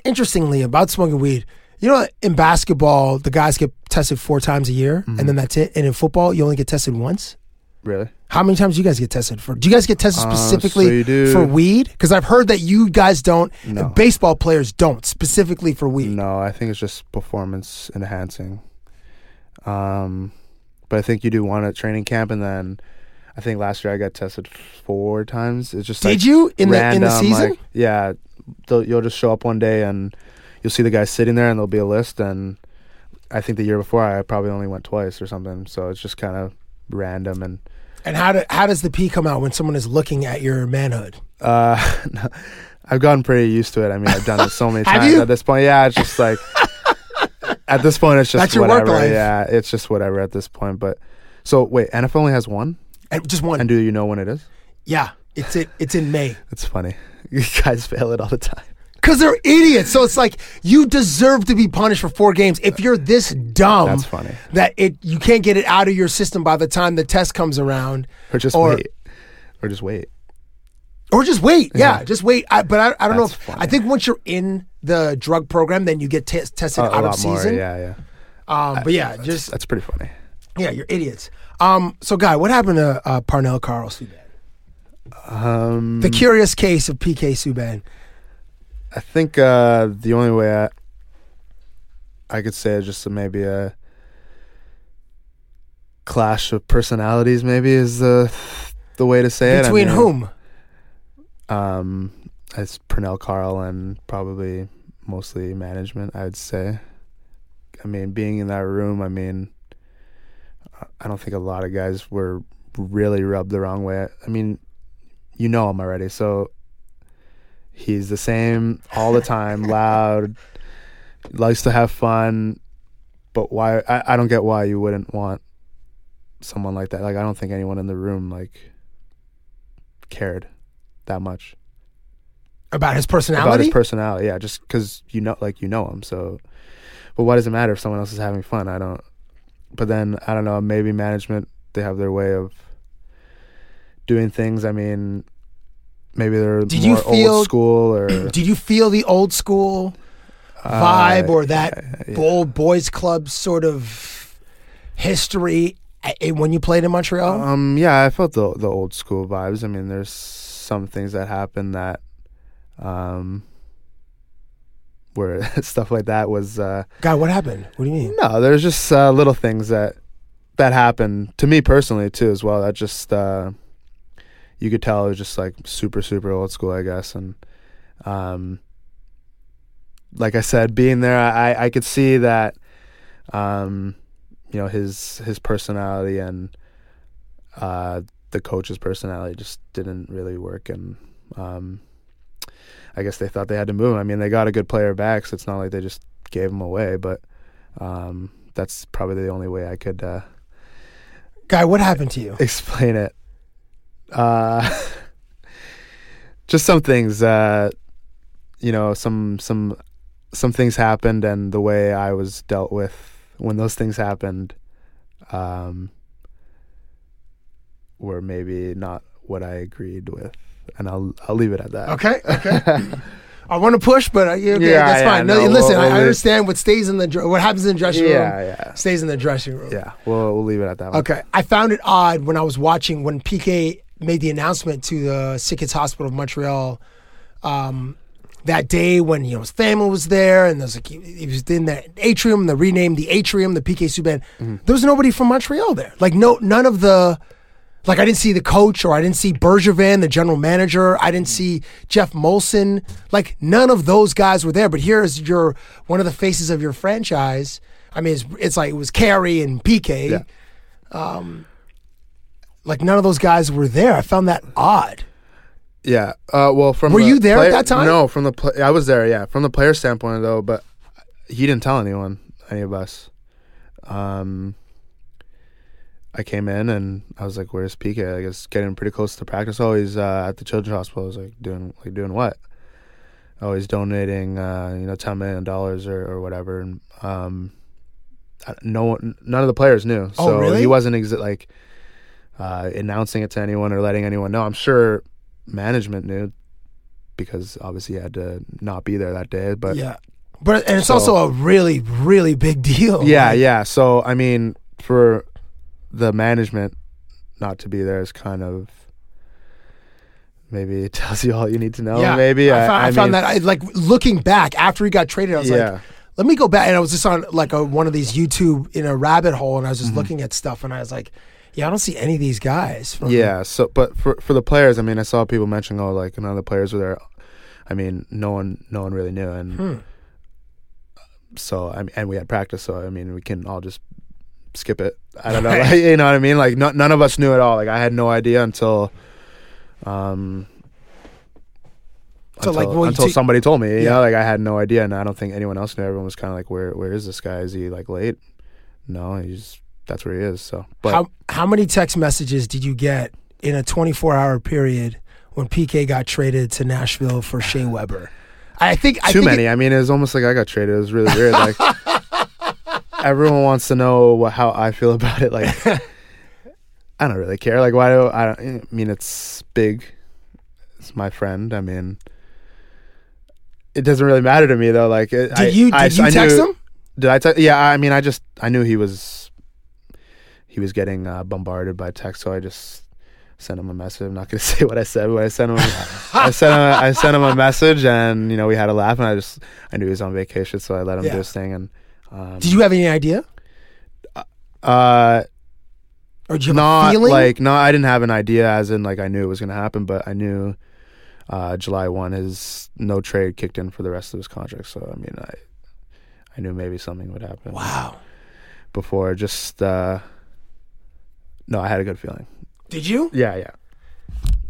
interestingly, about smoking weed, you know, in basketball, the guys get tested four times a year, Mm-hmm. and then that's it. And in football, you only get tested once. really? How many times do you guys get tested for? Do you guys get tested Uh, so specifically do- for weed? Because I've heard that you guys don't. No. Baseball players don't specifically for weed. No, I think it's just performance enhancing. Um, but I think you do one at training camp, and then I think last year I got tested four times. It's just Did like you? In the- in the season? like- yeah, you'll just show up one day and you'll see the guy sitting there, and there'll be a list. And I think the year before I probably only went twice or something. So it's just kind of random and. And how do, how does the pee come out when someone is looking at your manhood? Uh, (laughs) I've gotten pretty used to it. I mean, I've done it so many (laughs) times you? at this point. Yeah, it's just like (laughs) at this point, it's just That's your work whatever. life. Yeah, it's just whatever at this point. But so wait, NFL only has one, And just one. and do you know when it is? yeah, it's it. It's in May. It's funny. You guys fail it all the time. Because they're idiots. So it's like you deserve to be punished for four games if you're this dumb. That's funny. That it you can't get it out of your system by the time the test comes around. Or just Or- wait. Or just wait. Or just wait. Yeah, Yeah. just wait. I, but I, I don't know. If, funny. I think once you're in the drug program, then you get te- tested a out of lot more, season. yeah, yeah. Um, but yeah, That's, just that's pretty funny. yeah, you're idiots. Um, so guy, what happened to uh, Pernell Karl Subban? Um, The curious case of PK Subban. I think uh, the only way I, I could say is just maybe a clash of personalities. Maybe is the the way to say it. I Between mean, whom? Um, it's Pernell Karl and probably mostly management. I would say. I mean, being in that room, I mean, I don't think a lot of guys were really rubbed the wrong way. I mean, you know him already, so he's the same all the time, loud, likes to have fun. But why? I, I don't get why you wouldn't want someone like that. Like I don't think anyone in the room like cared that much About his personality? about his personality. Yeah, just because you know, like you know him. So, but why does it matter if someone else is having fun? I don't. But then I don't know. Maybe management they have their way of doing things. I mean, maybe they're Did you more feel- old school or (clears throat) Did you feel the old school Uh, vibe or that old boys club sort of history when you played in Montreal? Um, yeah, I felt the the old school vibes. I mean, there's some things that happened that, um, where (laughs) stuff like that was. Uh, God, what happened? What do you mean? no, there's just uh, little things that that happened to me personally too, as well. That just uh, you could tell it was just like super super old school, I guess, and um, like I said, being there, I I could see that, um, you know, his his personality and uh, the coach's personality just didn't really work, and um, I guess they thought they had to move him. I mean, they got a good player back, so it's not like they just gave him away, but um, that's probably the only way I could uh, Guy, what happened to you? (laughs) explain it. Uh, (laughs) just some things, uh, you know, some some some things happened, and the way I was dealt with when those things happened, um, were maybe not what I agreed with, and I'll I'll leave it at that. Okay, okay. (laughs) I want to push, but uh, okay, Yeah, that's yeah, fine. No, no, listen, we'll- I, we'll- understand what stays in the dr- what happens in the dressing room. Yeah, yeah. stays in the dressing room. Yeah, we'll we'll leave it at that. One. Okay, I found it odd when I was watching when PK made the announcement to the Sick Kids Hospital of Montreal um, that day when you know his family was there and there's like he, he was in the atrium, the renamed the atrium, the PK Subban. Mm-hmm. There was nobody from Montreal there. Like no, none of the. Like I didn't see the coach or I didn't see Bergevin, the general manager. I didn't see Geoff Molson. Like none of those guys were there. But here's your one of the faces of your franchise. I mean, it's, it's like it was Carey and PK. Um, like none of those guys were there. I found that odd. Yeah. Uh, well, from Were the you there at that time? No, from the pla I was there. Yeah, from the player standpoint though, but he didn't tell anyone, any of us. Um, I came in and I was like, "Where's PK?" I guess getting pretty close to practice. Oh, he's uh, at the children's hospital. I was like, "Doing like doing what?" Oh, he's donating, uh, you know, ten million dollars or, or whatever. And um, no one, none of the players knew. Oh, So really? he wasn't exa- like uh, announcing it to anyone or letting anyone know. I'm sure management knew because obviously he had to not be there that day. But yeah, but and it's So- also a really really big deal. yeah, Like, yeah. So I mean, for the management not to be there is kind of maybe it (laughs) tells you all you need to know. yeah. maybe I, found, I, found mean, that I like looking back after he got traded. I was Yeah. like, let me go back, and I was just on like a, one of these YouTube in a rabbit hole, and I was just Mhm. looking at stuff, and I was like, yeah, I don't see any of these guys. From, Yeah. So, but for for the players, I mean, I saw people mentioning, oh, like none of the players were there. I mean, no one, no one really knew, and Hmm. so I mean, and we had practice, so I mean, we can all just skip it. I don't know, like, (laughs) you know what I mean? Like, no, none of us knew at all. Like, I had no idea until, um, So, until, like, well, until t- somebody told me. You Yeah. know, like I had no idea, and I don't think anyone else knew. Everyone was kind of like, "Where, where is this guy? Is he like late?" No, he's that's where he is. So, but how how many text messages did you get in a 24 hour period when PK got traded to Nashville for Shea (sighs) Weber? I think I too think many. it- I mean, it was almost like I got traded. It was really weird. Like (laughs) everyone wants to know wha- how I feel about it. Like I don't really care. Like why do I? Don't, I mean, it's big. It's my friend. I mean, it doesn't really matter to me though. Like it, Did I, you- I, did you I text knew- him? Did I? Te- yeah. I mean, I just I knew he was he was getting uh, bombarded by text, so I just sent him a message. I'm not going (laughs) to say what I said, but I sent him. I sent him. I sent him a message, and you know we had a laugh, and I just I knew he was on vacation, so I let him Yeah. do his thing. And um, Did you have any idea? uh, Or did you not like no, I didn't have an idea, as in like I knew it was going to happen, but I knew uh, July one his no trade kicked in for the rest of his contract. So I mean, I I knew maybe something would happen. Wow. Before just uh, no, I had a good feeling. Did you? Yeah, yeah.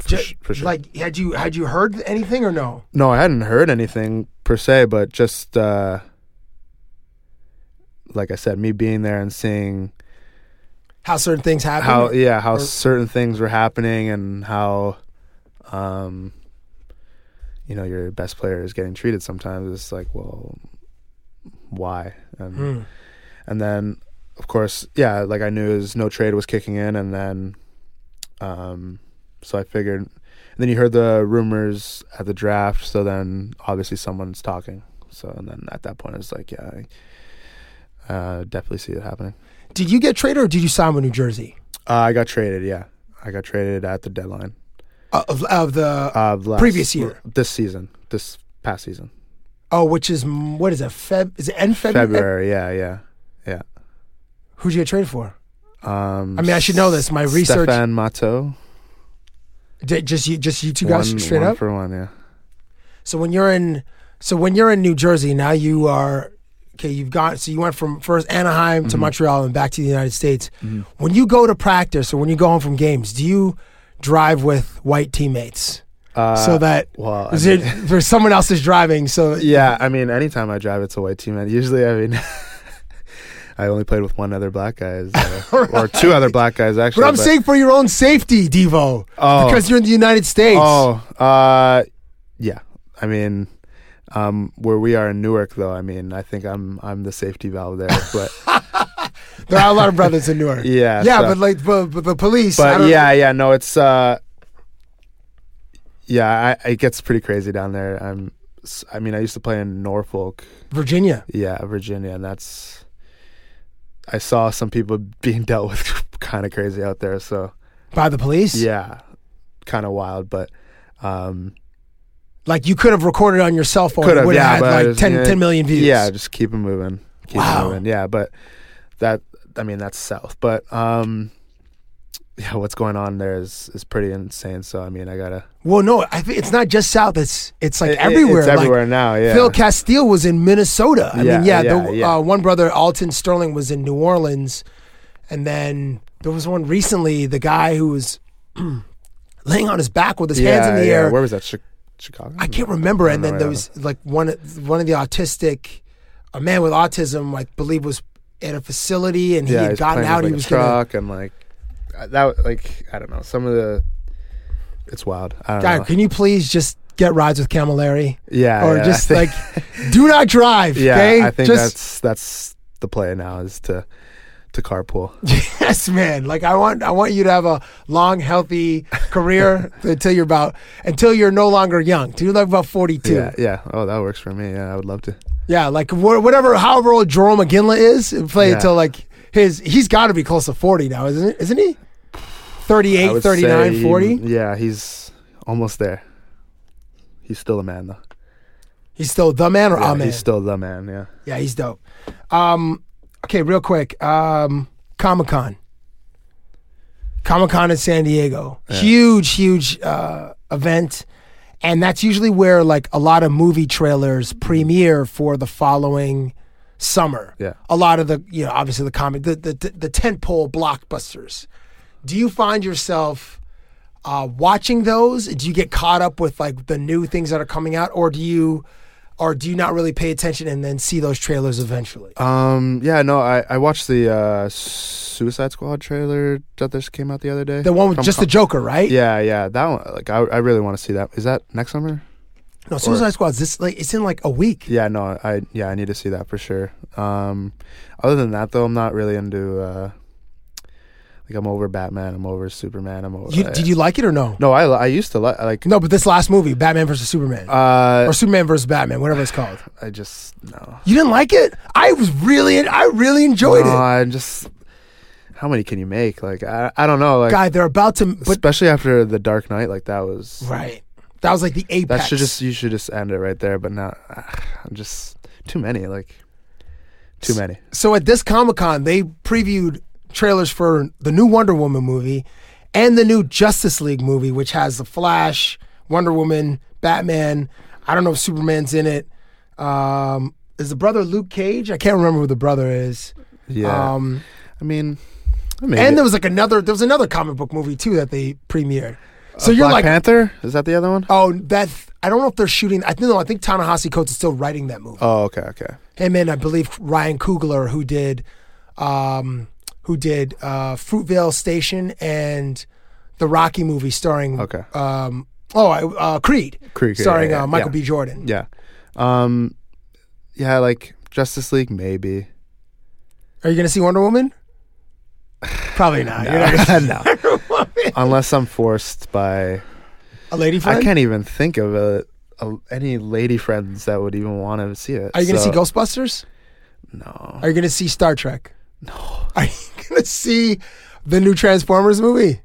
For, Ju- sh- for sure. Like had you had you heard anything or no? No, I hadn't heard anything per se, but just uh like I said, me being there and seeing how certain things happen. how yeah how Or- certain things were happening and how um you know your best player is getting treated sometimes it's like well why and Hmm. and then of course yeah like i knew his no trade was kicking in and then um so i figured and then you heard the rumors at the draft so then obviously someone's talking so and then at that point it's like yeah i uh, definitely see it happening Did you get traded or did you sign with New Jersey? uh, I got traded. Yeah, I got traded at the deadline Uh, of, of the of last, previous year. this season, this past season, Oh, which is what is it? Feb? Is it end February? February. Yeah, yeah. Who'd you get traded for? Um, I mean, I should know this. My research. Stefan Matteau. Did, just you, just you two guys one, straight one up. for one. Yeah. So when you're in, so when you're in New Jersey, now you are okay. You've got so you went from first Anaheim Mm-hmm. to Montreal and back to the United States. When you go to practice or when you go home from games, do you drive with white teammates Uh, so that well, I is it (laughs) for someone else is driving? So Yeah, I mean, anytime I drive, it's a white team. And usually, I mean, (laughs) I only played with one other black guy, uh, (laughs) or two other black guys actually. But I'm saying for your own safety, Devo, Oh. because you're in the United States. Oh, uh, yeah. I mean, um, where we are in Newark, though, I mean, I think I'm I'm the safety valve there. But (laughs) There are a lot of brothers in Newark. (laughs) Yeah, yeah, so- but like, but, but the police. I but yeah, yeah, no, it's uh, yeah, I, it gets pretty crazy down there. I'm, I mean, I used to play in Norfolk, Virginia. yeah, Virginia, and that's. I saw some people being (laughs) dealt with (laughs) kind of crazy out there, so by the police. yeah, kind of wild, but um, Like you could have recorded on your cell phone. could It have, yeah, had like just- 10, yeah, 10 million views. Yeah, just keep it moving, keep Wow. it moving. Yeah, but that, I mean, that's south, but um, yeah, what's going on there is is pretty insane. So I mean, I gotta. Well, no, I think it's not just South. It's it's like It- everywhere. it's Like, everywhere now, yeah. Phil Castile was in Minnesota. I Yeah, mean, yeah, yeah, the, yeah. Uh, one brother, Alton Sterling, was in New Orleans, and then there was one recently. The guy who was (clears throat) laying on his back with his hands in the air. Where was that? Chi- Chicago? I can't remember. I And then know, there was like one one of the autistic, a man with autism, I believe was at a facility, and he had gotten out. with, he was a gonna truck and like that. Like I don't know. Some of the. It's wild. I know. can you please just get rides with Cammalleri? Yeah, Or yeah, just I like, (laughs) do not drive. Yeah, okay? I think just, that's that's the play now is to to carpool. (laughs) yes, man. Like I want, I want you to have a long, healthy (laughs) career until you're about, until you're no longer young. Till you're like about 42. Yeah, yeah. Oh, that works for me. Yeah, I would love to. Yeah, like wha- whatever, however old Jarome Iginla is, play Yeah. until like his, he's got to be close to 40 now, isn't it? Isn't he? I 38, 39, say 40? he- yeah, he's almost there. He's still a man though. He's still the man or Yeah, a man? He's still the man. Yeah. Yeah, he's dope. Um, okay, real quick. Um, Comic Con. Comic Con in San Diego. Huge, huge uh, event. And that's usually where like a lot of movie trailers premiere for the following summer. Yeah. A lot of the, you know, obviously the comic, the the, the tentpole blockbusters. Do you find yourself uh, watching those? Do you get caught up with like the new things that are coming out, or do you, or do you not really pay attention and then see those trailers eventually? Um. Yeah. No. I I watched the uh, Suicide Squad trailer that just came out the other day. The one with From just Com- the Joker, right? Yeah. Yeah. That one. Like I I really want to see that. Is that next summer? No, Suicide Squad's this like it's in like a week. Yeah. No. I yeah. I need to see that for sure. Um. Other than that, though, I'm not really into. uh like I'm over Batman. I'm over Superman. I'm over. You, did you like it or no? No, I I used to like like. No, but this last movie, Batman versus Superman, Uh, or Superman versus Batman, whatever it's called. I just no. You didn't like it? I was really, I really enjoyed no, it. I just. How many can you make? Like I I don't know. Like Guy, they're about to, but especially after the Dark Knight, like that was right. That was like the apex. That should just you should just end it right there. But not, (sighs) I'm just too many. Like too many. So at this Comic Con, they previewed trailers for the new Wonder Woman movie and the new Justice League movie, which has the Flash, Wonder Woman, Batman. I don't know if Superman's in it. Um, is the brother Luke Cage? I can't remember who the brother is. Yeah. Um, I mean, and there was like another. There was another comic book movie too that they premiered. So Uh, you're Black like, Panther. Is that the other one? oh, that. I don't know if they're shooting. I think no. I think Ta-Nehisi Coates is still writing that movie. Oh, okay, okay. him and I believe Ryan Coogler, who did, um, who did uh, Fruitvale Station and the Rocky movie starring. Okay. Um, oh, uh, Creed. Creed, yeah, starring yeah, uh, Michael. B. Jordan. Yeah. Um, yeah, like Justice League, maybe. Are you gonna see Wonder Woman? Probably (sighs) not. You're not (laughs) no. Unless I'm forced by a lady friend. I can't even think of a, a, any lady friends that would even want to see it. Are you gonna see Ghostbusters? No. Are you gonna see Star Trek? No. Are you gonna see the new Transformers movie?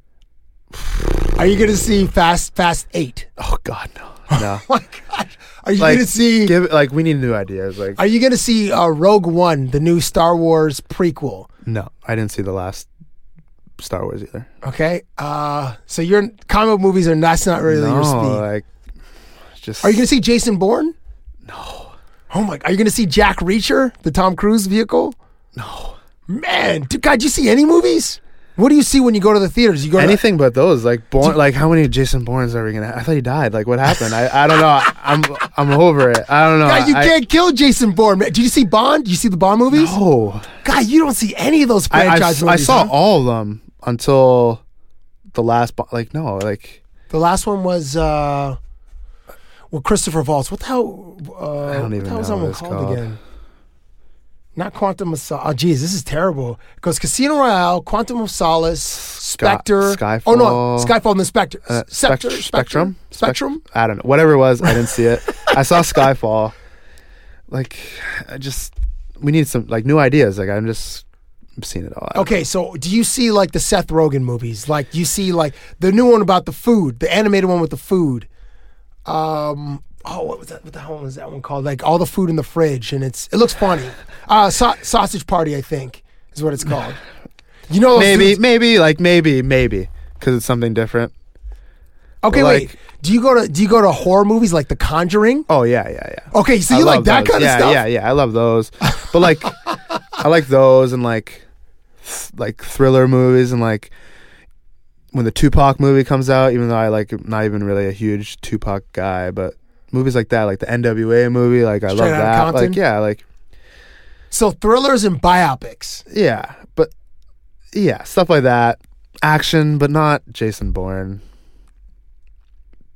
Are you gonna see Fast Fast Eight? Oh God, no. (laughs) No. oh my God, Are you like, gonna see? Give, like we need new ideas. Like Are you gonna see uh, Rogue One, the new Star Wars prequel? no, I didn't see the last Star Wars either. Okay. Uh, so your comic movies are that's not really no, your speed. like just Are you gonna see Jason Bourne? No. Oh my! Are you gonna see Jack Reacher, the Tom Cruise vehicle? No. Man, dude, God, do you see any movies? What do you see when you go to the theaters? You go to anything but those. Like born, like how many Jason Bournes are we gonna? I thought he died. Like what happened? I, I don't know. I'm I'm over it. I don't know. God, you I- can't kill Jason Bourne. man. Did you see Bond? Did you see the Bond movies? No. God, you don't see any of those I, I, franchise I saw huh? all of them until the last. Bo- like no, like The last one was uh well Christopher Waltz. What the hell uh I don't even what the hell was know that what one it's called, called. again? Not Quantum of Solace. Oh geez, this is terrible. Goes Casino Royale, Quantum of Solace, Spectre. Skyfall. Oh no, Skyfall and the Spectre. uh, Scepter, Spectrum. Spectrum. Spectrum. Spec- I don't know. Whatever it was, I didn't see it. I saw Skyfall. Like I just we need some like new ideas. Like I'm just I'm seeing it all. Okay, so do you see like the Seth Rogen movies? Like you see like the new one about the food, the animated one with the food. Um oh what was that what the hell was that one called? Like all the food in the fridge and it's it looks funny. Uh sa- sausage party I think is what it's called. You know maybe dudes- maybe like maybe maybe because it's something different. Okay, but, wait. like- Do you go to do you go to horror movies like The Conjuring? Oh yeah, yeah, yeah. Okay, so I you like that those. kind yeah, of stuff? Yeah, yeah, I love those. But like, I like those and like, th- like thriller movies and like when the Tupac movie comes out. Even though I like not even really a huge Tupac guy, but movies like that, like the NWA movie, like I Straight love Outta that. Compton? Like yeah, like So thrillers and biopics. yeah, but yeah, stuff like that. Action, but not Jason Bourne.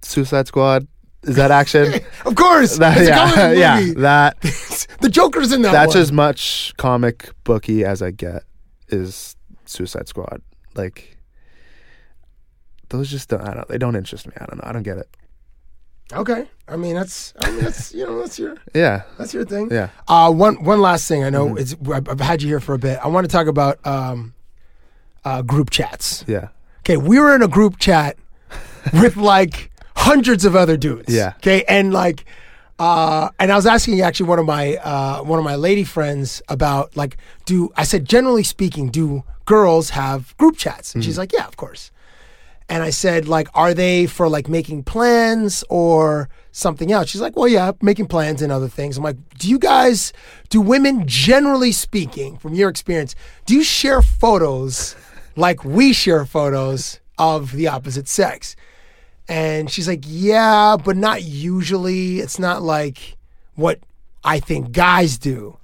Suicide Squad. Is that action? (laughs) Of course. That- it's a yeah, (laughs) yeah, movie. that (laughs) the Joker's in that that's one. as much comic booky as I get is Suicide Squad. Like those just don't I don't they don't interest me. I don't know. I don't get it. Okay. I mean that's I mean that's you know that's your Yeah. That's your thing. Yeah. Uh, one one last thing. I know Mhm. it's I've had you here for a bit. I want to talk about um, uh, group chats. Yeah. Okay, we were in a group chat (laughs) with like hundreds of other dudes. Yeah. Okay, and like, uh, and I was asking actually one of my uh, one of my lady friends about like, do I said generally speaking, do girls have group chats? And she's Mhm. like, yeah, of course. And I said, like, are they for like making plans or something else? She's like, well, yeah, making plans and other things. I'm like, do you guys, do women, generally speaking, from your experience, do you share photos like we share photos of the opposite sex? And she's like, yeah, but not usually. It's not like what I think guys do.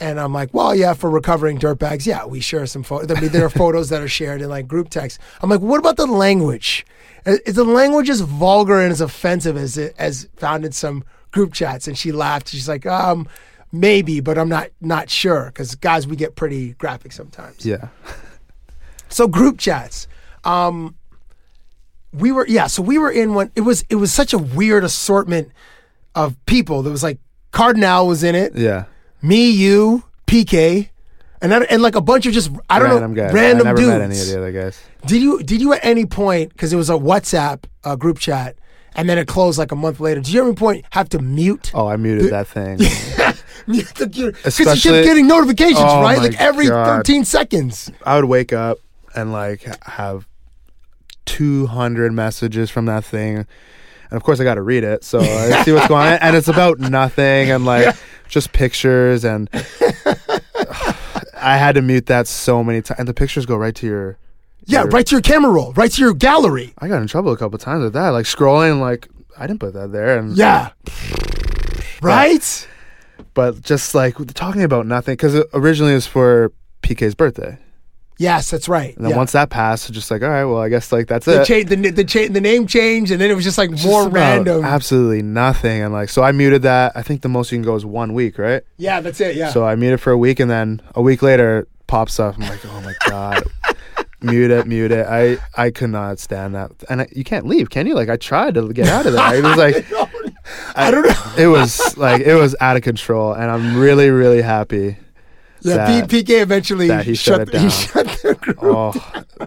And I'm like, well, yeah, for recovering dirtbags, yeah, we share some photos. I mean, there are (laughs) photos that are shared in like group text. I'm like, what about the language? Is is the language as vulgar and as offensive as it as found in some group chats? And she laughed. She's like, um, maybe, but I'm not not sure because guys, we get pretty graphic sometimes. Yeah. So group chats. Um we were yeah, so we were in one it was it was such a weird assortment of people. There was like Cardinal was in it. Yeah. Me, you, PK, and and like a bunch of just I don't random know guys. random I never dudes. met any of the other guys. Did you did you at any point because it was a WhatsApp uh, group chat and then it closed like a month later? Did you at any point have to mute? Oh, I muted that thing. (laughs) (laughs) the because you kept getting notifications Oh right like every God. 13 seconds. I would wake up and like have 200 messages from that thing. And of course, I got to read it. So I see what's going on. And it's about nothing and like (laughs) just pictures. And (sighs) I had to mute that so many times. And the pictures go right to your. Yeah, your- right to your camera roll, right to your gallery. I got in trouble a couple times with that. Like scrolling, like, I didn't put that there. And Yeah. Right? But just like talking about nothing. Because originally it was for PK's birthday. Yes, that's right. And then yeah. once that passed, just like, all right, well, I guess like that's the, it. cha- the, the, cha- the name changed, and then it was just like Just more random. Absolutely nothing. And like, so I muted that. I think the most you can go is one week, right? yeah, that's it. Yeah. So I muted for a week, and then a week later it pops up. I'm like, oh my god, (laughs) mute it, mute it. I I could not stand that, and I, you can't leave, can you? Like I tried to get out of there. It was like (laughs) I don't know. it was like it was out of control, and I'm really really happy. Yeah, that- P- PK eventually he shut, shut the- he down. shut the group. Oh,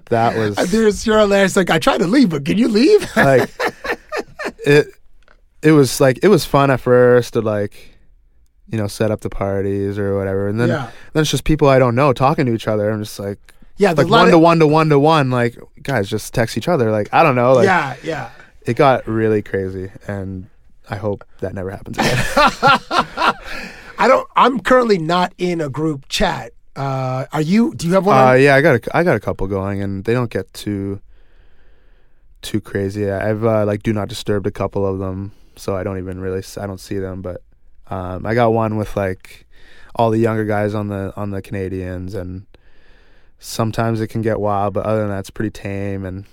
that was it's your hilarious. Like I tried to leave, but can you leave? (laughs) like it. It was like it was fun at first to like, you know, set up the parties or whatever, and then Yeah. then it's just people I don't know talking to each other. I'm just like, Yeah, like one of- to one to one to one. Like guys, just text each other. Like I don't know. Like yeah, yeah. it got really crazy, and I hope that never happens again. (laughs) (laughs) I don't. I'm currently not in a group chat. Uh, are you? Do you have one? uh, yeah, I got a, I got a couple going, and they don't get too too crazy. I've uh, like do not disturb a couple of them, so I don't even really I don't see them. But um, I got one with like all the younger guys on the on the Canadians, and sometimes it can get wild, but other than that, it's pretty tame and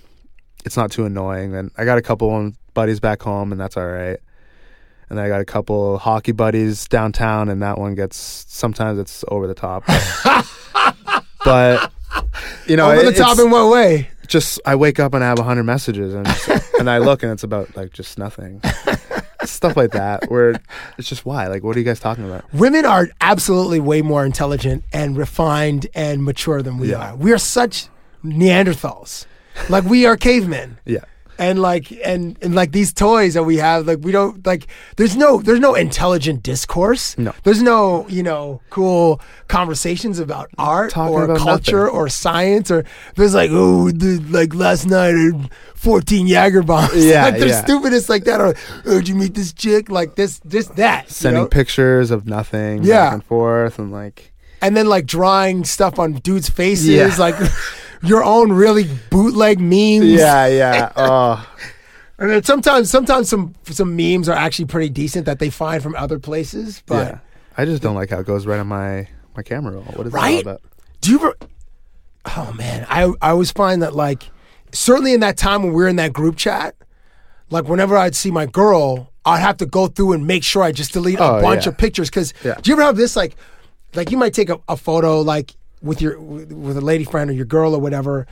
it's not too annoying. And I got a couple one buddies back home, and that's all right. And I got a couple hockey buddies downtown, and that one gets sometimes it's over the top. But, (laughs) but, you know, Over the it- top in what way? Just I wake up and I have hundred messages, and (laughs) and I look and it's about like just nothing, (laughs) stuff like that. Where it's just why, like, what are you guys talking about? Women are absolutely way more intelligent and refined and mature than we Yeah. are. We are such Neanderthals. Like we are cavemen. Yeah. And like and, and like these toys that we have, like we don't like there's no there's no intelligent discourse. No. There's no, you know, cool conversations about art Talking or about culture nothing. or science or there's like, oh the, like last night I fourteen Jager bombs. (laughs) Yeah, like there's yeah. stupidest like that or oh did you meet this chick? Like this this that. you Sending know? pictures of nothing, Yeah. back and forth, and like and then like drawing stuff on dudes' faces, Yeah. like (laughs) your own really bootleg memes. yeah, yeah. (laughs) Oh, And then sometimes, sometimes some some memes are actually pretty decent that they find from other places. But yeah. I just don't like how it goes right on my my camera roll. What is that Right? all about? do you ever? Oh man, I I always find that like certainly in that time when we were in that group chat, like whenever I'd see my girl, I'd have to go through and make sure I just delete a Oh, bunch yeah. of pictures. Because Yeah. do you ever have this like, like you might take a, a photo like with your with a lady friend or your girl or whatever.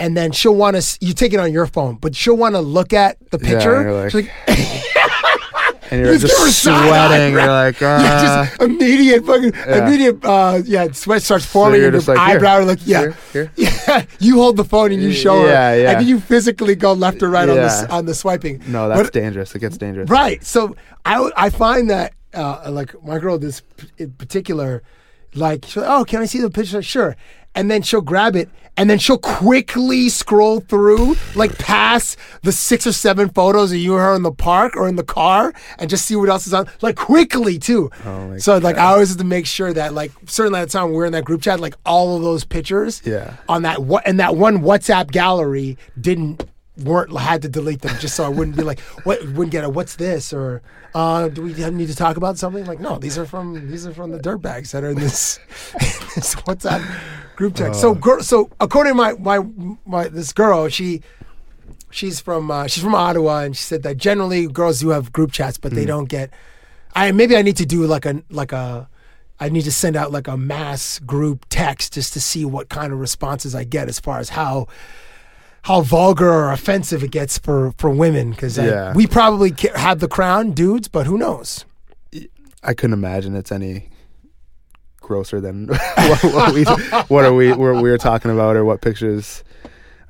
And then she'll want to. You take it on your phone, but she'll want to look at the Yeah, picture. you're like- She's like, (laughs) And you're her just sweating. You're like, (laughs) yeah, uh, just immediate fucking Yeah. immediate. Uh, yeah, sweat starts forming you're in your like, eyebrow. like, yeah, here, here. (laughs) yeah. You hold the phone and you show her, Yeah, yeah. and you physically go left or right on the on the swiping. no, that's But- dangerous. It gets dangerous. Right. So I I find that uh, like my girl this in particular, like she'll, oh can I see the picture? Sure. And then she'll grab it and then she'll quickly scroll through, like past the six or seven photos of you and her in the park or in the car and just see what else is on. Like quickly too. Oh so like I always have to make sure that like certainly at the time we we're in that group chat, like all of those pictures Yeah. on that what and that one WhatsApp gallery didn't weren't had to delete them just so I wouldn't be like (laughs) what wouldn't get a what's this? Or uh, do we need to talk about something? Like no these are from these are from the dirtbags that are in this (laughs) this WhatsApp group text. so girl, so according to my my my this girl she she's from uh, she's from Ottawa and she said that generally girls do have group chats but they don't get I maybe I need to do like a like a I need to send out like a mass group text just to see what kind of responses I get as far as how how vulgar or offensive it gets for for women because Yeah. we probably have the crown dudes but who knows I couldn't imagine it's any grosser than (laughs) what, what we what are we what we were talking about or what pictures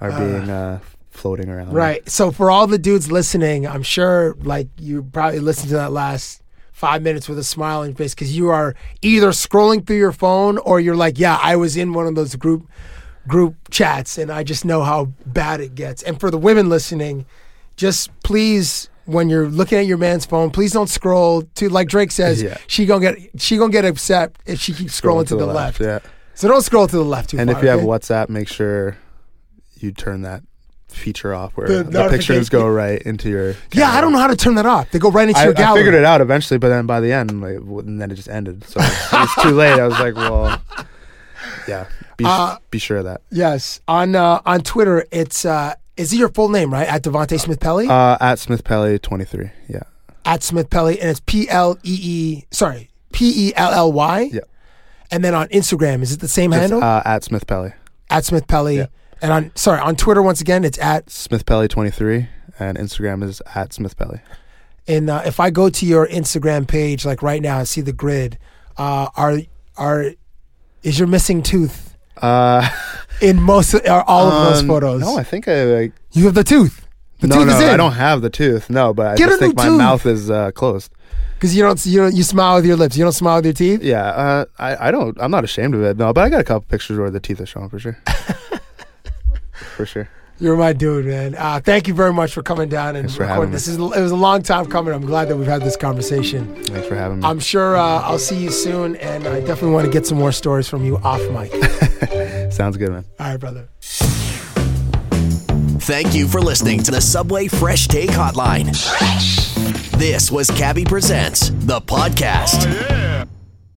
are being uh, floating around. right so for all the dudes listening I'm sure like you probably listened to that last five minutes with a smile on your face because you are either scrolling through your phone or you're like yeah I was in one of those group group chats and I just know how bad it gets and for the women listening just please when you're looking at your man's phone please don't scroll to like Drake says Yeah. she gonna get she gonna get upset if she keeps scrolling, to, the, left, Yeah. so don't scroll to the left too And far if you have? WhatsApp, make sure you turn that feature off where The the, pictures go right into your. yeah I don't know how to turn that off they go right into I, your I gallery figured it out eventually, but then by the end, like, and then it just ended. So it's too late. I was like, well, yeah. Be, Uh, be sure of that. Yes. On uh, on Twitter, it's uh, is it your full name, right? At Devante Smith Pelly? Uh, at Smith Pelly 23. Yeah. at Smith Pelly, and it's P L E E. Sorry, P E L L Y. Yeah. And then on Instagram, is it the same Just, handle? uh, at Smith Pelly. at Smith Pelly. And on sorry on Twitter once again, it's at Smith Pelly 23. And Instagram is at Smith Pelly. And uh, if I go to your Instagram page, like right now, I see the grid. Uh, are are is your missing tooth Uh, (laughs) in most are all of those um, photos? No, I think I like. you have the tooth. The no, tooth no, is in. I don't have the tooth. No, but I Get a just think my tooth. mouth is uh, closed. because you don't you don't you smile with your lips. You don't smile with your teeth. Yeah, uh, I, I don't. I'm not ashamed of it. No, but I got a couple pictures where the teeth are showing for sure. (laughs) for sure. You're my dude, man. Uh, thank you very much for coming down and Thanks for recording. having me. This is it was a long time coming. I'm glad that we've had this conversation. Thanks for having me. I'm sure uh, I'll see you soon, and I definitely want to get some more stories from you off mic. (laughs) Sounds good, man. All right, brother. Thank you for listening to the Subway Fresh Take Hotline. This was Cabbie Presents, the podcast.